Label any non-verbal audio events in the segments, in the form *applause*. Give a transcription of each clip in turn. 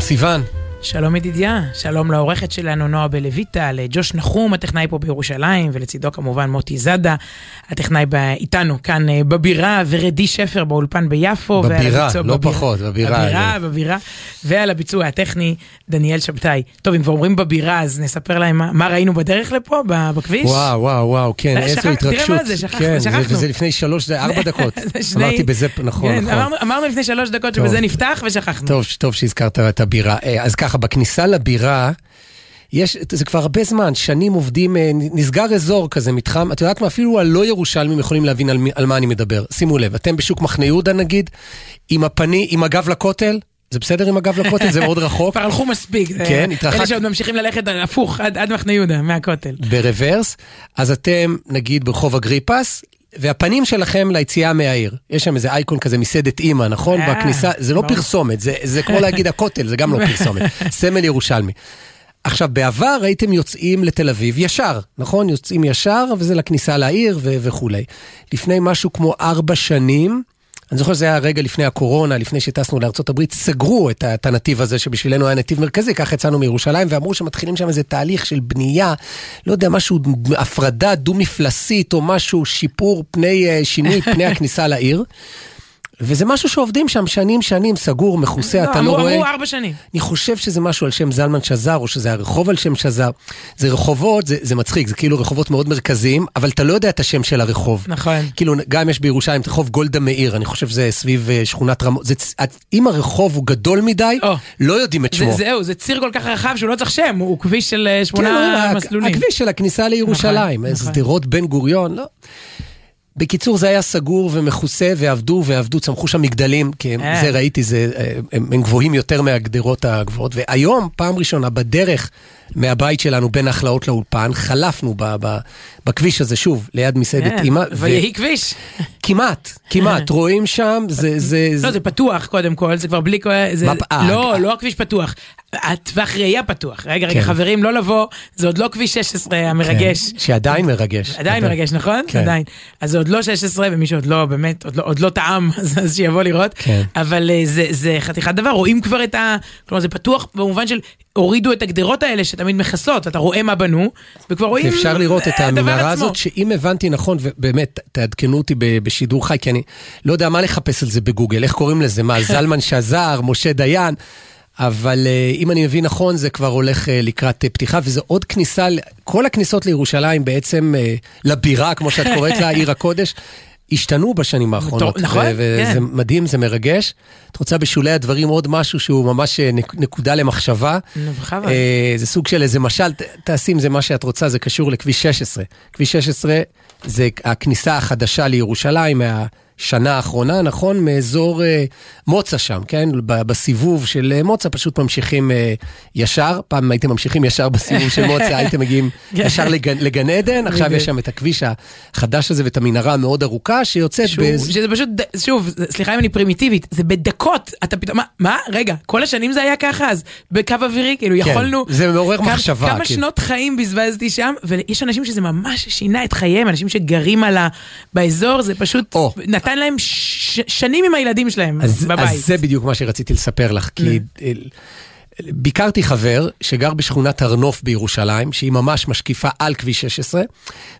שלום סיון. שלום ידידיה, שלום לעורכת שלנו נועה בלויטה, לג'וש נחום, הטכנאי פה בירושלים, ולצידו כמובן מוטי זאדה, הטכנאי איתנו כאן אה, בבירה, ורדי שפר באולפן ביפו. בבירה, לא בביר... פחות, בבירה. בבירה, בבירה, ועל הביצוע הטכני, דניאל שבתאי. טוב, אם כבר אומרים בבירה, אז נספר להם מה, מה ראינו בדרך לפה, בכביש. וואו, וואו, וואו, כן, איזו התרגשות. תראה מה זה, שכחנו. כן, שכחנו. וזה לפני שלוש, ארבע *laughs* דקות. שני... אמרתי בזה, נכון, כן, נכון. אמרנו, אמרנו לפני שלוש דקות שבזה נפתח ושכחנו. טוב, טוב שהזכרת את הבירה. אה, אז ככה, בכניסה לבירה, יש, זה כבר הרבה זמן, שנים עובדים, אה, נסגר אזור כזה, מתחם, את יודעת מה, אפילו הלא ירושלמים יכולים להבין על, על מה אני מדבר. שימו לב, אתם בשוק מחנה יהודה נגיד, עם הפני, עם הגב לכותל, זה בסדר עם הגב לכותל? זה מאוד רחוק. *laughs* כבר הלכו מספיק. כן, התרחק. אלה שעוד ממשיכים ללכת הפוך, עד, עד מחנה יהודה, מהכותל. ברוורס, אז אתם, נגיד, ברחוב אגריפס, והפנים שלכם ליציאה מהעיר. יש שם איזה אייקון כזה מסעדת אימא, נכון? אה, בכניסה, זה לא פרסומת, זה, זה כמו להגיד הכותל, זה גם לא *laughs* פרסומת. סמל ירושלמי. עכשיו, בעבר הייתם יוצאים לתל אביב ישר, נכון? יוצאים ישר, וזה לכניסה לעיר ו- וכולי. לפני משהו כמו ארבע שנים, אני זוכר שזה היה רגע לפני הקורונה, לפני שטסנו לארה"ב, סגרו את, את הנתיב הזה שבשבילנו היה נתיב מרכזי, ככה יצאנו מירושלים, ואמרו שמתחילים שם איזה תהליך של בנייה, לא יודע, משהו, הפרדה דו-מפלסית או משהו, שיפור פני, אה, שינוי פני הכניסה לעיר. וזה משהו שעובדים שם שנים שנים, סגור, מכוסה, לא, אתה לא רואה... אמרו ארבע שנים. אני חושב שזה משהו על שם זלמן שזר, או שזה הרחוב על שם שזר. זה רחובות, זה, זה מצחיק, זה כאילו רחובות מאוד מרכזיים, אבל אתה לא יודע את השם של הרחוב. נכון. כאילו, גם יש בירושלים את רחוב גולדה מאיר, אני חושב שזה סביב אה, שכונת רמות. אם הרחוב הוא גדול מדי, או, לא יודעים את שמו. זה, זהו, זה ציר כל כך רחב שהוא לא צריך שם, הוא כביש של אה, שמונה כן, מסלולים. הכביש של הכניסה לירושלים, נכון, נכון. שדרות בן גוריון, לא. בקיצור, זה היה סגור ומכוסה, ועבדו ועבדו, צמחו שם מגדלים, כי אה. זה ראיתי, זה, הם, הם גבוהים יותר מהגדרות הגבוהות. והיום, פעם ראשונה, בדרך מהבית שלנו בין החלאות לאולפן, חלפנו ב, ב, בכביש הזה, שוב, ליד מסעדת כן, אימא. ויהי כביש. כמעט, כמעט, *laughs* רואים שם, זה... זה לא, זה פתוח קודם כל, זה כבר בלי... זה, לא, לא הכביש פתוח. הטווח ראייה פתוח. רגע, רגע, כן. חברים, לא לבוא, זה עוד לא כביש 16 המרגש. כן, שעדיין מרגש. עדיין מרגש, נכון? כן. עדיין. אז זה עוד לא 16, ומי שעוד לא, באמת, עוד לא, עוד לא טעם, *laughs* אז שיבוא לראות. כן. אבל אה, זה, זה חתיכת דבר, רואים כבר את ה... כלומר, זה פתוח במובן של הורידו את הגדרות האלה שתמיד מכסות, אתה רואה מה בנו, וכבר רואים אפשר לראות את המנהרה הזאת, שאם הבנתי נכון, ובאמת, תעדכנו אותי בשידור חי, כי אני לא יודע מה לחפש על זה בגוגל, איך קוראים לזה, מה, *laughs* זלמן שזר, משה דיין. אבל אה, אם אני מבין נכון, זה כבר הולך אה, לקראת אה, פתיחה, וזה עוד כניסה, כל הכניסות לירושלים בעצם, לבירה, כמו שאת קוראת לה, *laughs* עיר הקודש, השתנו בשנים האחרונות. נכון, כן. וזה מדהים, זה מרגש. את רוצה בשולי הדברים עוד משהו שהוא ממש נקודה למחשבה. בכבוד. זה סוג של איזה משל, תעשי עם זה מה שאת רוצה, זה קשור לכביש 16. כביש 16 זה הכניסה החדשה לירושלים, מה... שנה האחרונה, נכון? מאזור אה, מוצא שם, כן? בסיבוב של אה, מוצא פשוט ממשיכים אה, ישר. פעם הייתם ממשיכים ישר בסיבוב של מוצא, *laughs* הייתם מגיעים כן. ישר לגן, לגן עדן, עכשיו יש שם את הכביש החדש הזה ואת המנהרה המאוד ארוכה שיוצאת שוב, ב... שזה פשוט, שוב, סליחה אם אני פרימיטיבית, זה בדקות, אתה פתאום, מה, מה? רגע, כל השנים זה היה ככה, אז בקו אווירי, כאילו כן, יכולנו... זה מעורר כמה, מחשבה. כמה כן. שנות חיים בזבזתי שם, ויש אנשים שזה ממש שינה את חייהם, אנשים שגרים על ה... באזור, זה פשוט... או. נתן להם ש- שנים עם הילדים שלהם אז, בבית. אז זה בדיוק מה שרציתי לספר לך, כי ביקרתי חבר שגר בשכונת הר נוף בירושלים, שהיא ממש משקיפה על כביש 16,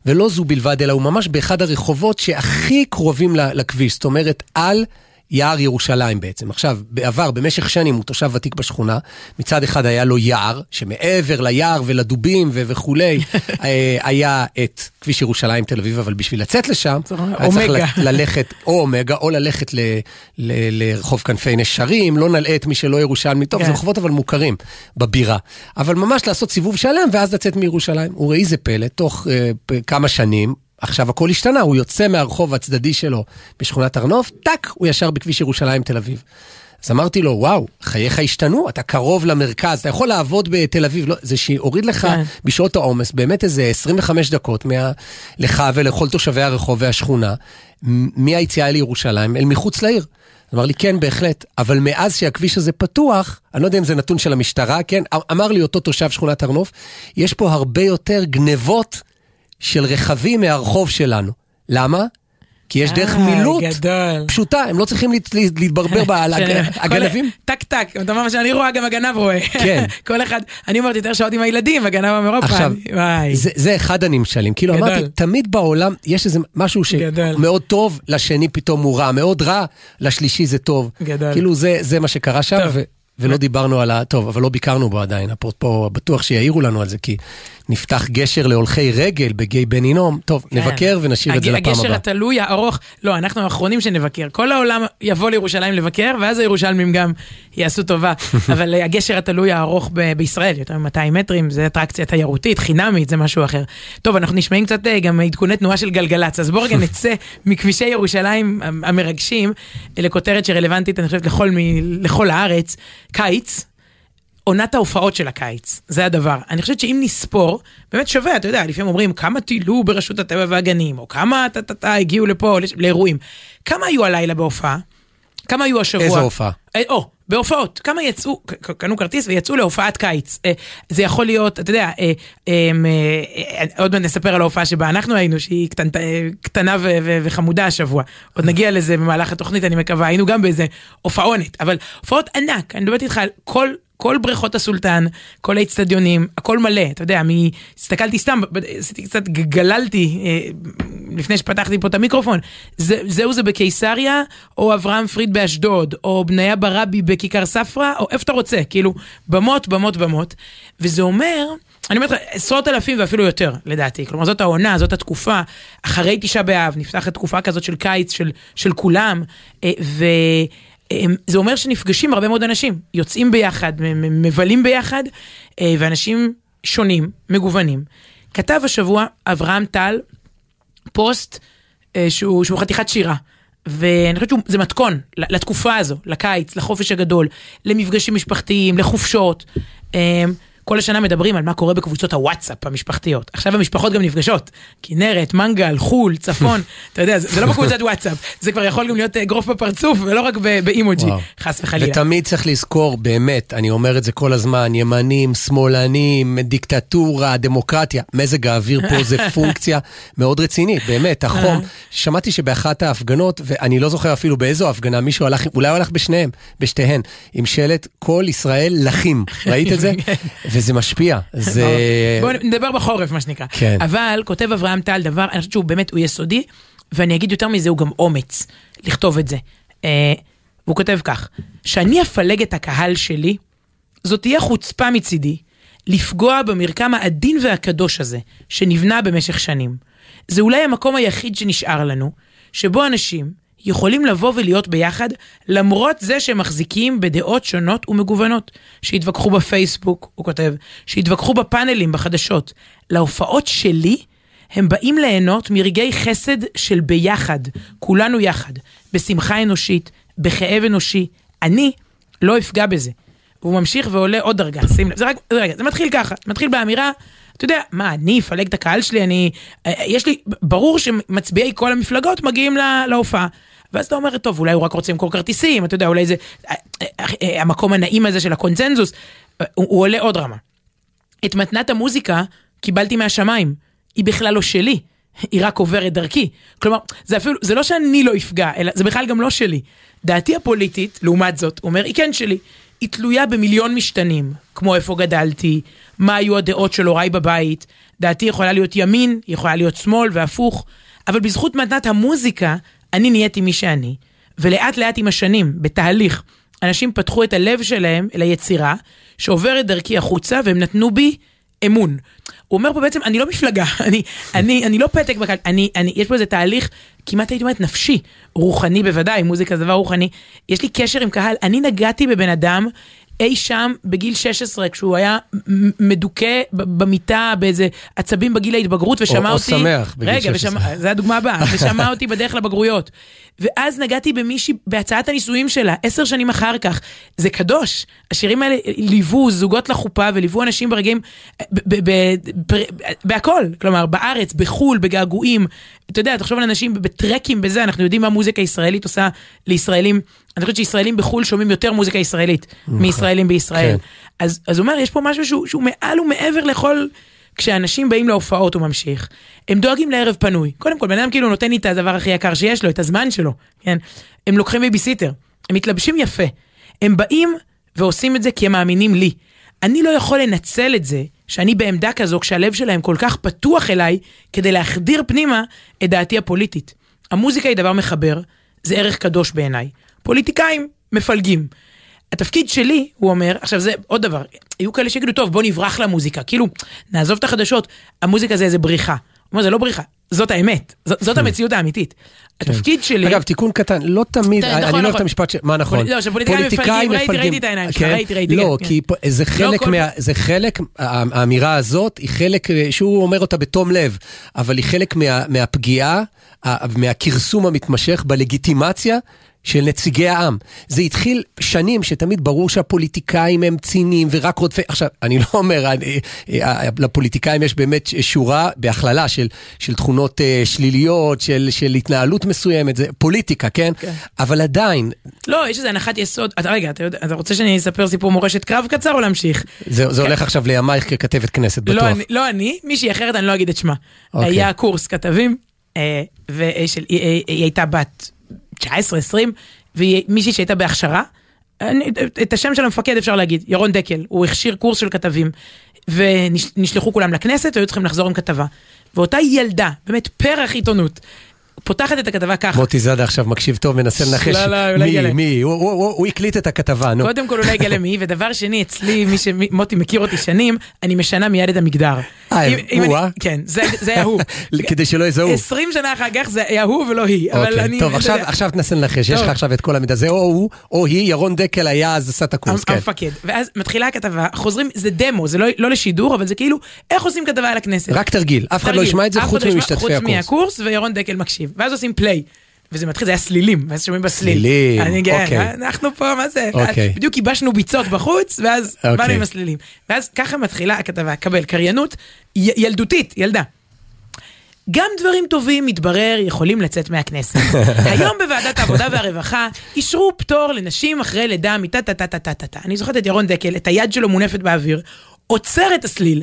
ולא זו בלבד, אלא הוא ממש באחד הרחובות שהכי קרובים לכביש, זאת אומרת, על... יער ירושלים בעצם. עכשיו, בעבר, במשך שנים, הוא תושב ותיק בשכונה. מצד אחד היה לו יער, שמעבר ליער ולדובים ו- וכולי, *laughs* אה, היה את כביש ירושלים תל אביב, אבל בשביל לצאת לשם, היה צריך ללכת, או אומגה, או ללכת ל- ל- לרחוב כנפי נשרים, לא נלאה את מי שלא ירושלמי. טוב, זה כן. רחובות אבל מוכרים בבירה. אבל ממש לעשות סיבוב שלם ואז לצאת מירושלים. וראי זה פלא, תוך uh, כמה שנים, עכשיו הכל השתנה, הוא יוצא מהרחוב הצדדי שלו בשכונת הר נוף, טאק, הוא ישר בכביש ירושלים תל אביב. אז אמרתי לו, וואו, חייך השתנו, אתה קרוב למרכז, אתה יכול לעבוד בתל אביב, לא, זה שהוריד לך כן. בשעות העומס באמת איזה 25 דקות מה, לך ולכל תושבי הרחוב והשכונה, מהיציאה לירושלים אל מחוץ לעיר. אמר לי, כן, בהחלט, אבל מאז שהכביש הזה פתוח, אני לא יודע אם זה נתון של המשטרה, כן, אמר לי אותו תושב שכונת הר נוף, יש פה הרבה יותר גנבות של רכבים מהרחוב שלנו. למה? כי יש דרך מילוט פשוטה, הם לא צריכים להתברבר *laughs* על הגנבים. טק טק, אתה אומר מה שאני רואה, גם הגנב רואה. כן. *laughs* כל אחד, אני אומרת יותר שעות עם הילדים, הגנב אומר, עכשיו, זה אחד הנמשלים. כאילו אמרתי, תמיד בעולם יש איזה משהו שמאוד טוב, לשני פתאום הוא רע, מאוד רע, לשלישי זה טוב. גדול. כאילו זה מה שקרה שם. ולא דיברנו על ה... טוב, אבל לא ביקרנו בו עדיין, אפרופו, בטוח שיעירו לנו על זה, כי נפתח גשר להולכי רגל בגיא בן הינום. טוב, כן. נבקר ונשאיר את זה לפעם הבאה. הגשר התלוי, הארוך, לא, אנחנו האחרונים שנבקר. כל העולם יבוא לירושלים לבקר, ואז הירושלמים גם יעשו טובה. *laughs* אבל אה, הגשר התלוי הארוך ב- בישראל, יותר מ-200 מטרים, זה אטרקציה תיירותית, חינמית, זה משהו אחר. טוב, אנחנו נשמעים קצת אה, גם עדכוני תנועה של גלגלצ, אז בואו רגע *laughs* נצא מכבישי ירושלים המרגשים לכותרת שרלוונטית, אני חושבת, לכל, מ- לכל הארץ. קיץ, עונת ההופעות של הקיץ, זה הדבר. אני חושבת שאם נספור, באמת שווה, אתה יודע, לפעמים אומרים כמה טילו ברשות הטבע והגנים, או כמה טה-טה-טה הגיעו לפה לאירועים. כמה היו הלילה בהופעה? כמה היו השבוע? איזה הופעה? אה, או, בהופעות. כמה יצאו, קנו כרטיס ויצאו להופעת קיץ. אה, זה יכול להיות, אתה יודע, אה, עוד מעט נספר על ההופעה שבה אנחנו היינו, שהיא קטנה וחמודה השבוע. עוד נגיע לזה במהלך התוכנית, אני מקווה. היינו גם באיזה הופעונת, אבל הופעות ענק. אני מדברת איתך על כל כל בריכות הסולטן, כל האצטדיונים, הכל מלא, אתה יודע, מי... הסתכלתי סתם, עשיתי קצת, גללתי אה, לפני שפתחתי פה את המיקרופון, זה, זהו זה בקיסריה, או אברהם פריד באשדוד, או בניה ברבי בכיכר ספרא, או איפה אתה רוצה, כאילו, במות, במות, במות, וזה אומר... אני אומרת לך, עשרות אלפים ואפילו יותר, לדעתי. כלומר, זאת העונה, זאת התקופה, אחרי תשעה באב, נפתחת תקופה כזאת של קיץ, של, של כולם, אה, ו... זה אומר שנפגשים הרבה מאוד אנשים, יוצאים ביחד, מבלים ביחד, אה, ואנשים שונים, מגוונים. כתב השבוע אברהם טל פוסט אה, שהוא, שהוא חתיכת שירה. ואני חושבת שזה מתכון לתקופה הזו, לקיץ, לחופש הגדול, למפגשים משפחתיים, לחופשות. אה, כל השנה מדברים על מה קורה בקבוצות הוואטסאפ המשפחתיות. עכשיו המשפחות גם נפגשות. כנרת, מנגל, חו"ל, צפון, *laughs* אתה יודע, זה, זה לא בקבוצת וואטסאפ, זה כבר יכול גם להיות אגרוף בפרצוף ולא רק באימוג'י, חס וחלילה. ותמיד צריך לזכור, באמת, אני אומר את זה כל הזמן, ימנים, שמאלנים, דיקטטורה, דמוקרטיה, מזג האוויר פה זה *laughs* פונקציה מאוד רצינית, באמת, החום. שמעתי שבאחת ההפגנות, ואני לא זוכר אפילו באיזו הפגנה, מישהו הלך, אולי הוא הלך בשניהם, בשתיהן, עם שלט, כל ישראל לחים. *laughs* ראית את זה? וזה משפיע, זה... בואו נדבר בחורף, מה שנקרא. כן. אבל כותב אברהם טל דבר, אני חושבת שהוא באמת, הוא יסודי, ואני אגיד יותר מזה, הוא גם אומץ לכתוב את זה. אה, והוא כותב כך, שאני אפלג את הקהל שלי, זאת תהיה חוצפה מצידי לפגוע במרקם העדין והקדוש הזה, שנבנה במשך שנים. זה אולי המקום היחיד שנשאר לנו, שבו אנשים, יכולים לבוא ולהיות ביחד, למרות זה שהם מחזיקים בדעות שונות ומגוונות. שיתווכחו בפייסבוק, הוא כותב, שיתווכחו בפאנלים, בחדשות. להופעות שלי, הם באים ליהנות מרגעי חסד של ביחד, כולנו יחד, בשמחה אנושית, בכאב אנושי. אני לא אפגע בזה. והוא ממשיך ועולה עוד דרגה, שים לב, זה רק, רגע, זה מתחיל ככה, מתחיל באמירה, אתה יודע, מה, אני אפלג את הקהל שלי, אני, אה, יש לי, ברור שמצביעי כל המפלגות מגיעים להופעה. ואז אתה אומר, טוב, אולי הוא רק רוצה למכור כרטיסים, אתה יודע, אולי זה אה, אה, אה, המקום הנעים הזה של הקונצנזוס, הוא, הוא עולה עוד רמה. את מתנת המוזיקה קיבלתי מהשמיים, היא בכלל לא שלי, היא רק עוברת דרכי. כלומר, זה אפילו, זה לא שאני לא אפגע, אלא זה בכלל גם לא שלי. דעתי הפוליטית, לעומת זאת, אומר, היא כן שלי. היא תלויה במיליון משתנים, כמו איפה גדלתי, מה היו הדעות של הוריי בבית, דעתי יכולה להיות ימין, יכולה להיות שמאל והפוך, אבל בזכות מתנת המוזיקה, אני נהייתי מי שאני, ולאט לאט עם השנים, בתהליך, אנשים פתחו את הלב שלהם אל היצירה, שעוברת דרכי החוצה, והם נתנו בי אמון. הוא אומר פה בעצם, אני לא מפלגה, *laughs* אני, אני, אני לא פתק בקהל, אני, אני, יש פה איזה תהליך, כמעט הייתי אומרת נפשי, רוחני בוודאי, מוזיקה זה דבר רוחני. יש לי קשר עם קהל, אני נגעתי בבן אדם אי שם בגיל 16, כשהוא היה מדוכא במיטה באיזה עצבים בגיל ההתבגרות, ושמע או, אותי... או שמח בגיל רגע, 16. רגע, ושמע, זה הדוגמה הבאה, *laughs* ושמע אותי בדרך לבגרויות. ואז נגעתי במישהי בהצעת הנישואים שלה, עשר שנים אחר כך. זה קדוש. השירים האלה ליוו זוגות לחופה וליוו אנשים ברגעים, בהכל. כלומר, בארץ, בחו"ל, בגעגועים. אתה יודע, תחשוב על אנשים בטרקים בזה, אנחנו יודעים מה מוזיקה ישראלית עושה לישראלים. אני חושבת שישראלים בחו"ל שומעים יותר מוזיקה ישראלית נכון. מישראלים בישראל. כן. אז, אז הוא אומר, יש פה משהו שהוא, שהוא מעל ומעבר לכל כשאנשים באים להופעות, הוא ממשיך, הם דואגים לערב פנוי. קודם כל, בן אדם כאילו נותן לי את הדבר הכי יקר שיש לו, את הזמן שלו, כן? הם לוקחים ביביסיטר, הם מתלבשים יפה. הם באים ועושים את זה כי הם מאמינים לי. אני לא יכול לנצל את זה שאני בעמדה כזו כשהלב שלהם כל כך פתוח אליי, כדי להחדיר פנימה את דעתי הפוליטית. המוזיקה היא דבר מחבר, זה ערך קדוש בעיניי. פוליטיקאים מפלגים. התפקיד שלי, הוא אומר, עכשיו זה עוד דבר, היו כאלה שיגידו, טוב, בוא נברח למוזיקה, כאילו, נעזוב את החדשות, המוזיקה זה איזה בריחה. אומר, זה לא בריחה, זאת האמת, זאת, זאת המציאות האמיתית. כן. התפקיד שלי... אגב, תיקון קטן, לא תמיד, אני לא אוהב את המשפט ש... מה נכון? לא, שפוליטיקאים מפלגים, ראיתי את העיניים שלך, כן? ראיתי, ראיתי. לא, כי זה לא חלק מה... זה חלק, האמירה הזאת היא חלק שהוא אומר אותה בתום לב, אבל היא חלק מהפגיעה, מהכרסום המתמשך בלגיטימציה של נציגי העם. זה התחיל שנים שתמיד ברור שהפוליטיקאים הם ציניים ורק רודפי... עכשיו, אני לא אומר, אני, אה, לפוליטיקאים יש באמת שורה בהכללה של, של תכונות uh, שליליות, של, של התנהלות מסוימת, זה פוליטיקה, כן? כן. אבל עדיין... לא, יש איזה הנחת יסוד. אתה, רגע, אתה, יודע, אתה רוצה שאני אספר סיפור מורשת קרב קצר או להמשיך? זה, זה כן. הולך עכשיו לימייך ככתבת כנסת, לא, בטוח. לא אני, לא אני, מישהי אחרת, אני לא אגיד את שמה. אוקיי. היה קורס כתבים, אה, והיא הייתה בת 19-20, והיא מישהי שהייתה בהכשרה. אני, את השם של המפקד אפשר להגיד, ירון דקל, הוא הכשיר קורס של כתבים, ונשלחו כולם לכנסת, והיו צריכים לחזור עם כתבה. ואותה ילדה, באמת פרח עיתונות, פותחת את הכתבה ככה. מוטי זאדה עכשיו מקשיב טוב, מנסה לנחש לא, לא, מי, מי, מי, הוא, הוא, הוא, הוא הקליט את הכתבה, נו. קודם כל אולי *laughs* יגלה מי, ודבר שני, אצלי, מי שמוטי מכיר אותי שנים, אני משנה מיד את המגדר. אה, הוא, אה? כן, זה היה הוא. *laughs* כדי שלא יזהו. 20 שנה אחר כך זה היה הוא ולא היא, אוקיי. טוב, עכשיו תנסה לנחש, יש לך עכשיו את כל המידע, זה או הוא, או היא, ירון דקל היה אז עשה את הקורס, כן. המפקד. ואז מתחילה הכתבה, חוזרים, זה דמו, זה לא, לא לשידור, אבל זה כאילו, איך עושים כתבה על הכנסת? רק תרגיל, אף אחד לא ישמע את זה חוץ ממשתתפי הקורס. חוץ מהקורס, וירון דקל מקשיב. ואז עושים פליי. וזה מתחיל, זה היה סלילים, ואז שומעים בסליל. סלילים, אני גאה, אוקיי. אנחנו פה, מה זה? אוקיי. בדיוק ייבשנו ביצות בחוץ, ואז אוקיי. באנו עם הסלילים. ואז ככה מתחילה הכתבה, קבל, קריינות ילדותית, ילדה. גם דברים טובים, מתברר, יכולים לצאת מהכנסת. *laughs* היום בוועדת העבודה והרווחה אישרו פטור לנשים אחרי לידה מטה טה טה טה טה טה טה. אני זוכרת את ירון דקל, את היד שלו מונפת באוויר, עוצר את הסליל.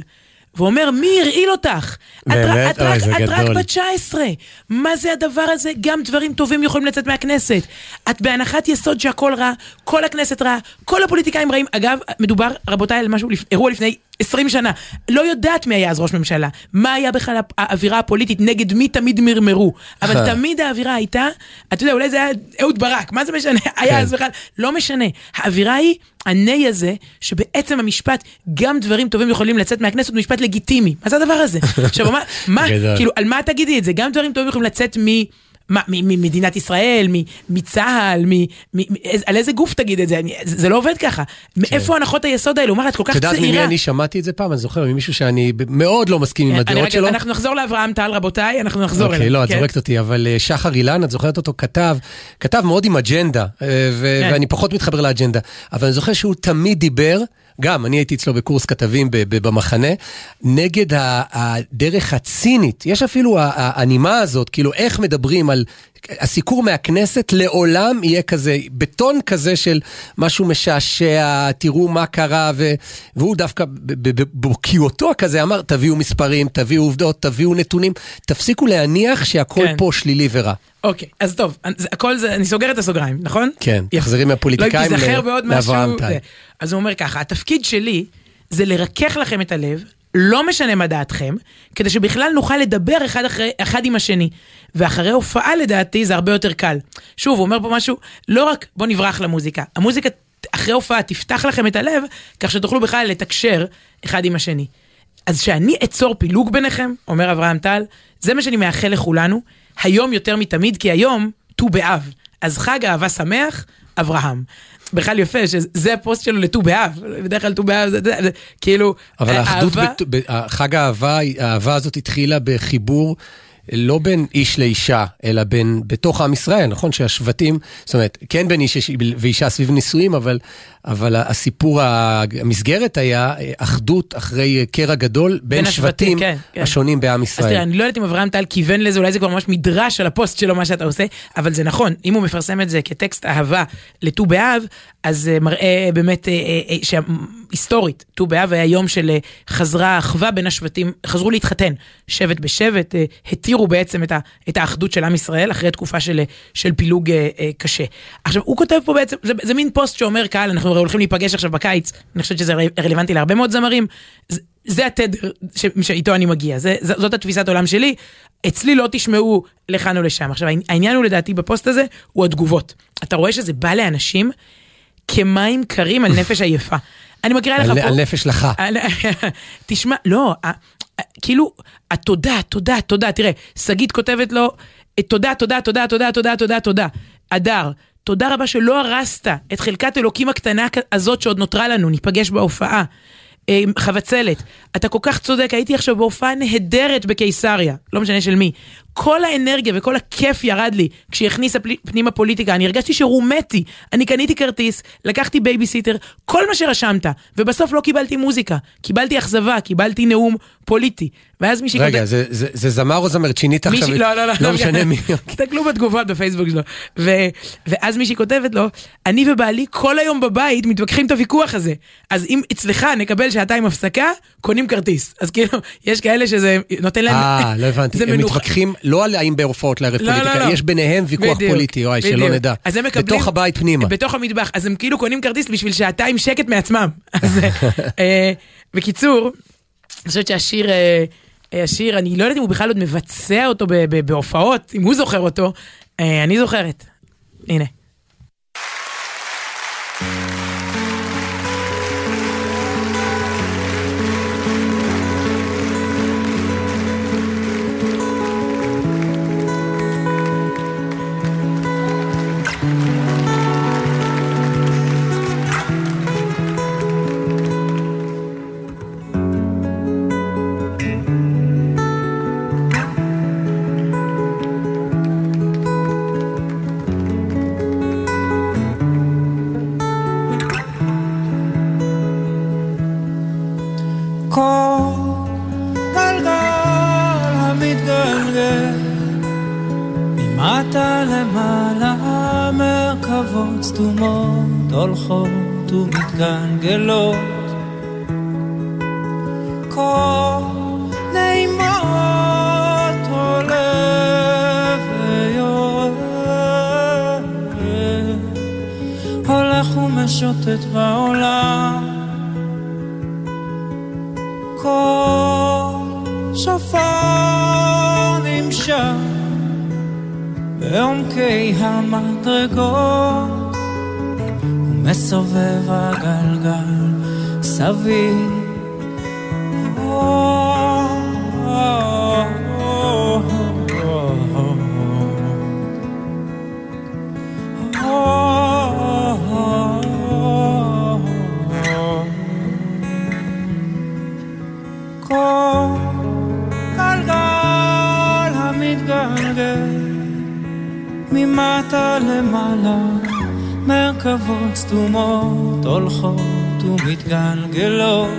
ואומר, מי הרעיל אותך? באמת? את, אוי, זה את גדול. את רק בת 19. מה זה הדבר הזה? גם דברים טובים יכולים לצאת מהכנסת. את בהנחת יסוד שהכל רע, כל הכנסת רע, כל הפוליטיקאים רעים. אגב, מדובר, רבותיי, על משהו, אירוע לפני 20 שנה. לא יודעת מי היה אז ראש ממשלה. מה היה בכלל האווירה הפוליטית, נגד מי תמיד מרמרו. אבל תמיד האווירה הייתה, אתה יודע, אולי זה היה אהוד ברק, מה זה משנה? *laughs* היה כן. אז בכלל, לא משנה. האווירה היא... הני הזה, שבעצם המשפט, גם דברים טובים יכולים לצאת מהכנסת, הוא משפט לגיטימי. מה זה הדבר הזה? *laughs* עכשיו, מה, מה כאילו, על מה תגידי את זה? גם דברים טובים יכולים לצאת מ... מה, ממדינת ישראל, מצה"ל, על איזה גוף תגיד את זה? זה לא עובד ככה. מאיפה כן. הנחות היסוד האלו? מה, את כל כך צעירה. את יודעת ממי אני שמעתי את זה פעם? אני זוכר ממישהו שאני מאוד לא מסכים עם הדעות שלו. אנחנו נחזור לאברהם טל, רבותיי, אנחנו נחזור אוקיי, אליו. לא, את כן. זורקת אותי, אבל אה, שחר אילן, את זוכרת אותו, כתב, כתב מאוד עם אג'נדה, אה, כן. ואני פחות מתחבר לאג'נדה, אבל אני זוכר שהוא תמיד דיבר, גם, אני הייתי אצלו בקורס כתבים במחנה, נגד הדרך הצינית. יש אפילו הנימה הזאת, כאילו איך מדברים על הסיקור מהכנסת לעולם יהיה כזה, בטון כזה של משהו משעשע, תראו מה קרה, ו... והוא דווקא בבקיאותו כזה אמר, תביאו מספרים, תביאו עובדות, תביאו נתונים, תפסיקו להניח שהכל כן. פה שלילי ורע. אוקיי, אז טוב, הכל זה, אני סוגר את הסוגריים, נכון? כן, תחזרי מהפוליטיקאים לאברהם טל. אז הוא אומר ככה, התפקיד שלי זה לרכך לכם את הלב, לא משנה מה דעתכם, כדי שבכלל נוכל לדבר אחד, אחרי, אחד עם השני. ואחרי הופעה לדעתי זה הרבה יותר קל. שוב, הוא אומר פה משהו, לא רק בוא נברח למוזיקה, המוזיקה אחרי הופעה תפתח לכם את הלב, כך שתוכלו בכלל לתקשר אחד עם השני. אז שאני אצור פילוג ביניכם, אומר אברהם טל, זה מה שאני מאחל לכולנו, היום יותר מתמיד, כי היום ט"ו באב. אז חג אהבה שמח, אברהם. בכלל יפה שזה הפוסט שלו לט"ו באב, בדרך כלל ט"ו באב זה, זה, זה כאילו, אבל האחדות, חג האהבה, האהבה הזאת התחילה בחיבור לא בין איש לאישה, אלא בין, בתוך עם ישראל, נכון? שהשבטים, זאת אומרת, כן בין איש ואישה סביב נישואים, אבל, אבל הסיפור, המסגרת היה אחדות אחרי קרע גדול בין, בין שבטים כן, כן. השונים בעם ישראל. אז תראה, אני לא יודעת אם אברהם טל כיוון לזה, אולי זה כבר ממש מדרש על הפוסט שלו, מה שאתה עושה, אבל זה נכון, אם הוא מפרסם את זה כטקסט אהבה לט"ו באב, אז זה מראה באמת אה, אה, אה, שהיסטורית, ט"ו באב היה יום של חזרה האחווה בין השבטים, חזרו להתחתן, שבט בשבט, התירו בעצם את האחדות של עם ישראל אחרי תקופה של, של פילוג קשה. עכשיו, הוא כותב פה בעצם, זה, זה מין פוסט שאומר, קהל, אנחנו הולכים להיפגש עכשיו בקיץ, אני חושבת שזה רלוונטי להרבה מאוד זמרים, זה, זה התדר שאיתו אני מגיע, זה, זאת התפיסת עולם שלי. אצלי לא תשמעו לכאן או לשם. עכשיו, העניין הוא לדעתי בפוסט הזה, הוא התגובות. אתה רואה שזה בא לאנשים כמים קרים על נפש עייפה. אני מקריאה לך פה... על נפש לך. *laughs* תשמע, לא, כאילו, התודה, תודה, תודה. תראה, שגית כותבת לו, תודה, תודה, תודה, תודה, תודה, תודה, תודה. הדר, תודה רבה שלא הרסת את חלקת אלוקים הקטנה הזאת שעוד נותרה לנו, ניפגש בהופעה. אה, חבצלת, אתה כל כך צודק, הייתי עכשיו בהופעה נהדרת בקיסריה, לא משנה של מי. כל האנרגיה וכל הכיף ירד לי כשהיא הכניסה פנימה פוליטיקה, אני הרגשתי שרומיתי, אני קניתי כרטיס, לקחתי בייביסיטר, כל מה שרשמת, ובסוף לא קיבלתי מוזיקה, קיבלתי אכזבה, קיבלתי נאום פוליטי. ואז מישהי רגע. זה, זה, זה זמר או זמרת? שינית מישהי, עכשיו? לא, לא, לא. לא לא משנה מי. *laughs* תסתכלו בתגובות בפייסבוק שלו. ו, ואז מישהי כותבת לו, אני ובעלי כל היום בבית מתווכחים את הוויכוח הזה. אז אם אצלך נקבל שעתיים הפסקה, קונים כרטיס. אז כאילו, יש כאלה שזה נותן להם... אה, לא הבנתי. *laughs* הם מתווכחים לא על האם בהופעות לערב לא, פוליטיקה, לא, לא. יש ביניהם ויכוח בדיוק, פוליטי, וואי, שלא נדע. אז הם מקבלים... בתוך הבית פנימה. בתוך המטבח. אז הם כאילו קונים כרטיס בשביל שעתיים שקט מעצמם. *laughs* אז אה, בקיצור, אני חושבת שהשיר... אה, השיר, אני לא יודעת אם הוא בכלל עוד מבצע אותו בהופעות, אם הוא זוכר אותו, אה, אני זוכרת. הנה. שוטט בעולם. כל שופר נמשך בעומקי המדרגות, ומסובב הגלגל סביב. למטה למעלה, מרכבות סתומות הולכות ומתגלגלות.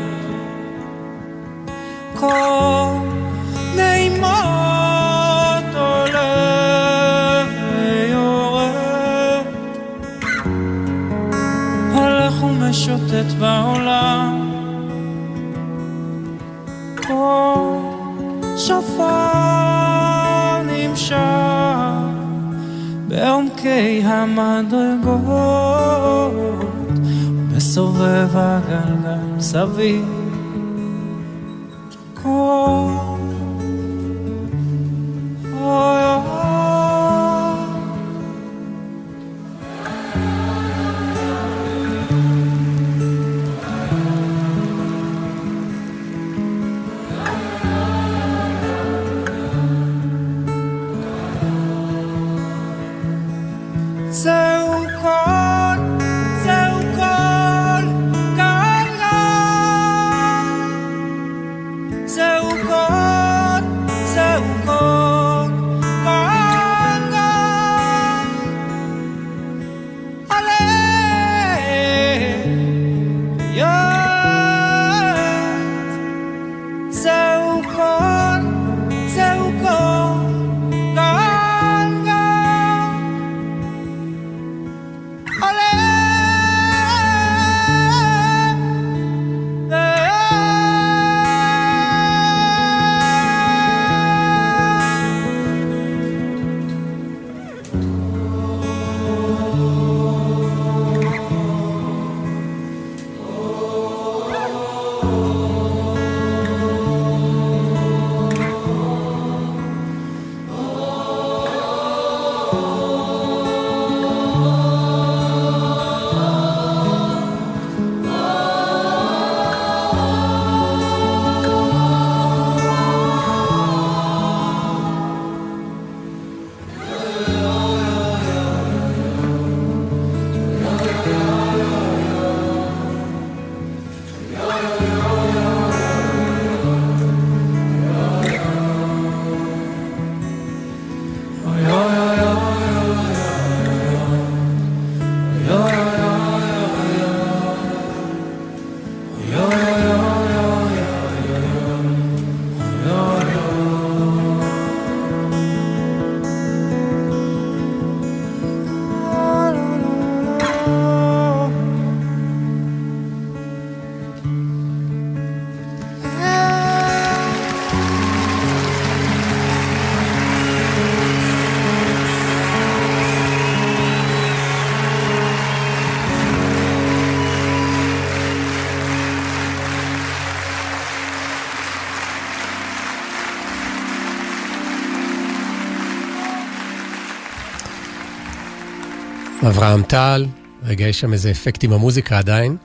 כל נעימות עולה ויורד, הולך ומשוטט בעולם. דרכי המדרגות, מסובב הגלגל סביב. אברהם טל, רגע, יש שם איזה אפקט עם המוזיקה עדיין.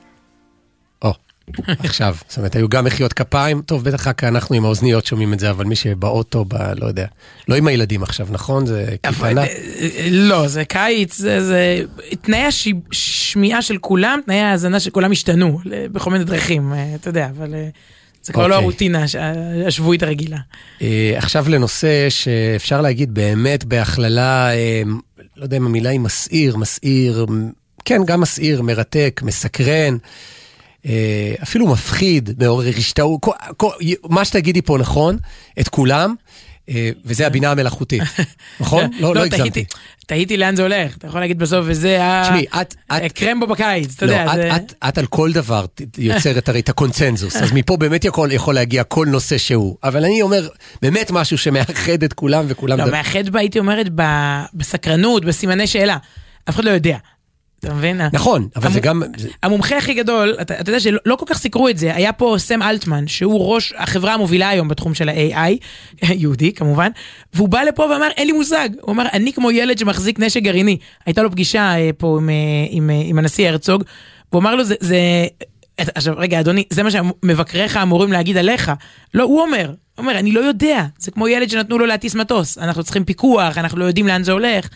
או, *laughs* עכשיו, זאת אומרת, היו גם מחיאות כפיים, טוב, בטח רק אנחנו עם האוזניות שומעים את זה, אבל מי שבאוטו, ב, לא יודע, לא עם הילדים עכשיו, נכון? זה קטנה? אה, לא, זה קיץ, זה, זה... תנאי השמיעה של כולם, תנאי ההאזנה של כולם השתנו, בכל מיני דרכים, אה, אתה יודע, אבל... אה, זה כבר okay. לא אוקיי. הרוטינה השבועית הרגילה. עכשיו לנושא שאפשר להגיד באמת בהכללה, לא יודע אם המילה היא מסעיר, מסעיר, כן, גם מסעיר, מרתק, מסקרן. אה, אפילו מפחיד, מעורר השתאות, מה שתגידי פה נכון, את כולם, וזה הבינה המלאכותית, *laughs* נכון? לא, לא, לא הגזמתי. תהיתי לאן זה הולך, אתה יכול להגיד בסוף, וזה הקרמבו בקיץ, אתה יודע. לא, את על כל דבר יוצרת הרי את הקונצנזוס, אז מפה באמת יכול להגיע כל נושא שהוא, אבל אני אומר, באמת משהו שמאחד את כולם וכולם... לא, מאחד בה, הייתי אומרת, בסקרנות, בסימני שאלה. אף אחד לא יודע. אתה מבין? נכון, אבל המ... זה גם... המומחה הכי גדול, אתה, אתה יודע שלא לא כל כך סיקרו את זה, היה פה סם אלטמן, שהוא ראש החברה המובילה היום בתחום של ה-AI, *laughs* יהודי כמובן, והוא בא לפה ואמר, אין לי מושג. הוא אמר, אני כמו ילד שמחזיק נשק גרעיני. הייתה לו פגישה אה, פה עם, אה, עם, עם, עם הנשיא הרצוג, והוא אמר לו, זה... זה... עכשיו, רגע, אדוני, זה מה שמבקריך אמורים להגיד עליך. לא, הוא אומר, הוא אומר, אני לא יודע. זה כמו ילד שנתנו לו להטיס מטוס. אנחנו צריכים פיקוח, אנחנו לא יודעים לאן זה הולך.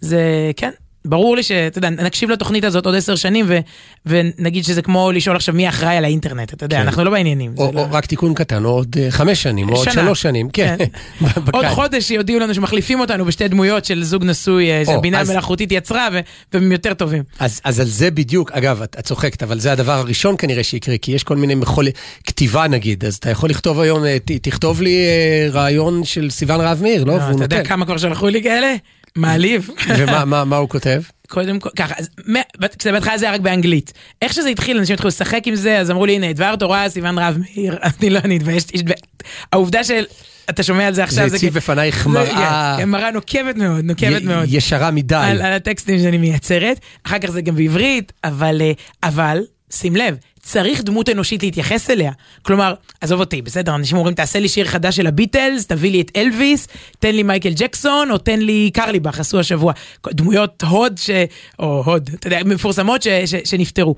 זה, כן, ברור לי שאתה יודע, נקשיב לתוכנית הזאת עוד עשר שנים ו, ונגיד שזה כמו לשאול עכשיו מי אחראי על האינטרנט, אתה יודע, כן. אנחנו לא בעניינים. או, לא... או רק תיקון קטן, עוד uh, חמש שנים, או עוד שלוש שנים, כן. כן. *laughs* עוד חודש יודיעו לנו שמחליפים אותנו בשתי דמויות של זוג נשוי אה, שהבינה אז... המלאכותית יצרה והם יותר טובים. אז, אז על זה בדיוק, אגב, את, את צוחקת, אבל זה הדבר הראשון כנראה שיקרה, כי יש כל מיני מחול... כתיבה נגיד, אז אתה יכול לכתוב היום, ת, תכתוב לי רעיון של סיון רהב מאיר, לא? לא אתה יודע כמה כבר שלחו לי כאלה? מעליב. ומה מה, מה הוא כותב? קודם כל, ככה, כשזה בהתחלה זה היה רק באנגלית. איך שזה התחיל, אנשים התחילו לשחק עם זה, אז אמרו לי, הנה, דבר תורה, סיוון רב מאיר, *laughs* אני לא, אני אתבייש. העובדה של... אתה שומע על זה עכשיו, זה הציב בפנייך מראה... כן, מראה נוקבת מאוד, נוקבת מאוד. ישרה מדי. על הטקסטים שאני מייצרת. אחר כך זה גם בעברית, אבל, אה, אבל, שים לב, צריך דמות אנושית להתייחס אליה. כלומר, עזוב אותי, בסדר, אנשים אומרים, תעשה לי שיר חדש של הביטלס, תביא לי את אלוויס, תן לי מייקל ג'קסון, או תן לי קרליבך, עשו השבוע. דמויות הוד, ש... או הוד, אתה יודע, מפורסמות ש... ש... שנפטרו.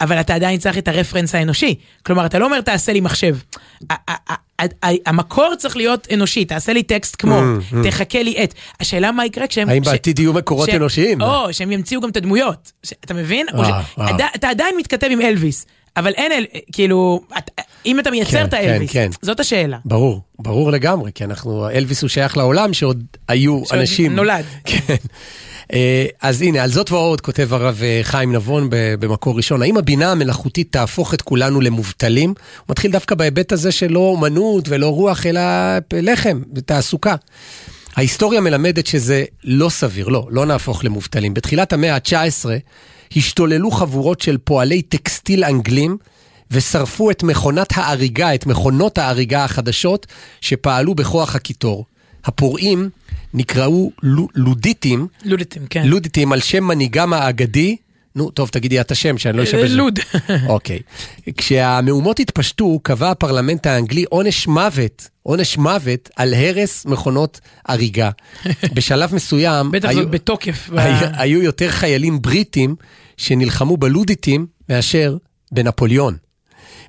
אבל אתה עדיין צריך את הרפרנס האנושי. כלומר, אתה לא אומר, תעשה לי מחשב. המקור צריך להיות אנושי, תעשה לי טקסט כמו, mm, mm. תחכה לי את. השאלה מה יקרה כשהם... האם בעתיד יהיו מקורות אנושיים? או, שהם ימציאו גם את הדמויות. אתה מבין? אתה עדיין מתכתב עם אלוויס. אבל אין, אל, כאילו, את, אם אתה מייצר כן, את האלוויס, כן, כן. זאת השאלה. ברור, ברור לגמרי, כי אנחנו, אלוויס הוא שייך לעולם שעוד היו שעוד אנשים. נולד. *laughs* כן. אה, אז הנה, על זאת ועוד כותב הרב אה, חיים נבון במקור ראשון, האם הבינה המלאכותית תהפוך את כולנו למובטלים? הוא מתחיל דווקא בהיבט הזה של לא אומנות ולא רוח, אלא לחם ותעסוקה. ההיסטוריה מלמדת שזה לא סביר, לא, לא נהפוך למובטלים. בתחילת המאה ה-19 השתוללו חבורות של פועלי טקסטיל אנגלים ושרפו את מכונת האריגה, את מכונות האריגה החדשות שפעלו בכוח הקיטור. הפורעים נקראו לודיטים, לודיטים, כן. לודיטים על שם מנהיגם האגדי, נו, טוב, תגידי את השם, שאני לא אשבש. לוד. *laughs* אוקיי. כשהמהומות התפשטו, קבע הפרלמנט האנגלי עונש מוות, עונש מוות על הרס מכונות הריגה. *laughs* בשלב מסוים... בטח זאת בתוקף. *laughs* היו יותר חיילים בריטים שנלחמו בלודיטים מאשר בנפוליאון.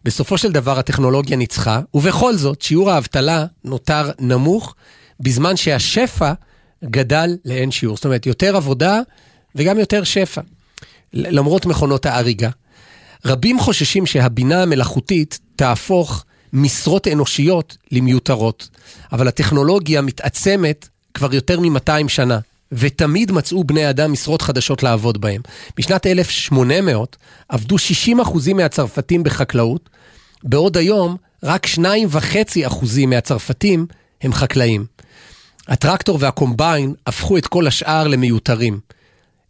בסופו של דבר הטכנולוגיה ניצחה, ובכל זאת שיעור האבטלה נותר נמוך, בזמן שהשפע גדל לאין שיעור. זאת אומרת, יותר עבודה וגם יותר שפע. למרות מכונות האריגה. רבים חוששים שהבינה המלאכותית תהפוך משרות אנושיות למיותרות, אבל הטכנולוגיה מתעצמת כבר יותר מ-200 שנה, ותמיד מצאו בני אדם משרות חדשות לעבוד בהם. בשנת 1800 עבדו 60% מהצרפתים בחקלאות, בעוד היום רק 2.5% מהצרפתים הם חקלאים. הטרקטור והקומביין הפכו את כל השאר למיותרים.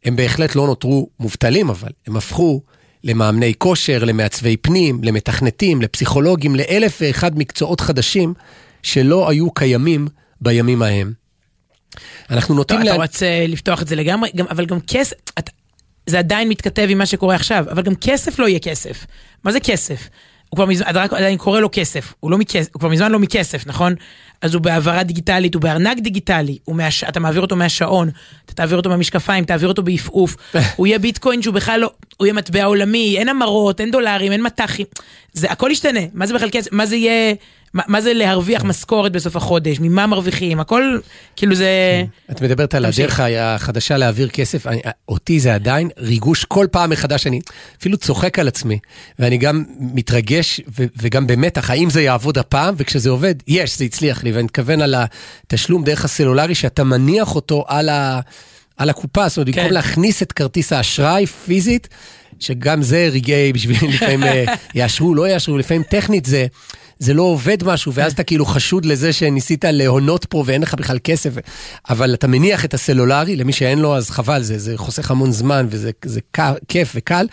הם בהחלט לא נותרו מובטלים אבל, הם הפכו למאמני כושר, למעצבי פנים, למתכנתים, לפסיכולוגים, לאלף ואחד מקצועות חדשים שלא היו קיימים בימים ההם. אנחנו נוטים... לה... אתה רוצה לפתוח את זה לגמרי, גם, אבל גם כסף, אתה, זה עדיין מתכתב עם מה שקורה עכשיו, אבל גם כסף לא יהיה כסף. מה זה כסף? הוא כבר מזמן, עדיין קורא לו כסף, הוא, לא מכסף, הוא כבר מזמן לא מכסף, נכון? אז הוא בהעברה דיגיטלית, הוא בארנק דיגיטלי, מהש... אתה מעביר אותו מהשעון, אתה תעביר אותו מהמשקפיים, תעביר אותו בעפעוף, *laughs* הוא יהיה ביטקוין שהוא בכלל לא, הוא יהיה מטבע עולמי, אין המרות, אין דולרים, אין מטחים, זה הכל ישתנה, מה זה בכלל כסף, מה זה יהיה... מה, מה זה להרוויח משכורת בסוף החודש, ממה מרוויחים, הכל, כאילו זה... כן. את מדברת על הדרך החדשה להעביר כסף, אני, אותי זה עדיין ריגוש כל פעם מחדש, אני אפילו צוחק על עצמי, ואני גם מתרגש ו, וגם במתח, האם זה יעבוד הפעם, וכשזה עובד, יש, זה הצליח לי, ואני מתכוון על התשלום דרך הסלולרי, שאתה מניח אותו על, ה, על הקופה, זאת אומרת, כן. במקום להכניס את כרטיס האשראי פיזית, שגם זה רגעי בשביל לפעמים אה, *laughs* יאשרו, לא יאשרו, לפעמים טכנית זה... זה לא עובד משהו, ואז אתה כאילו חשוד לזה שניסית להונות פה ואין לך בכלל כסף, אבל אתה מניח את הסלולרי, למי שאין לו אז חבל, זה, זה חוסך המון זמן וזה זה כיף וקל.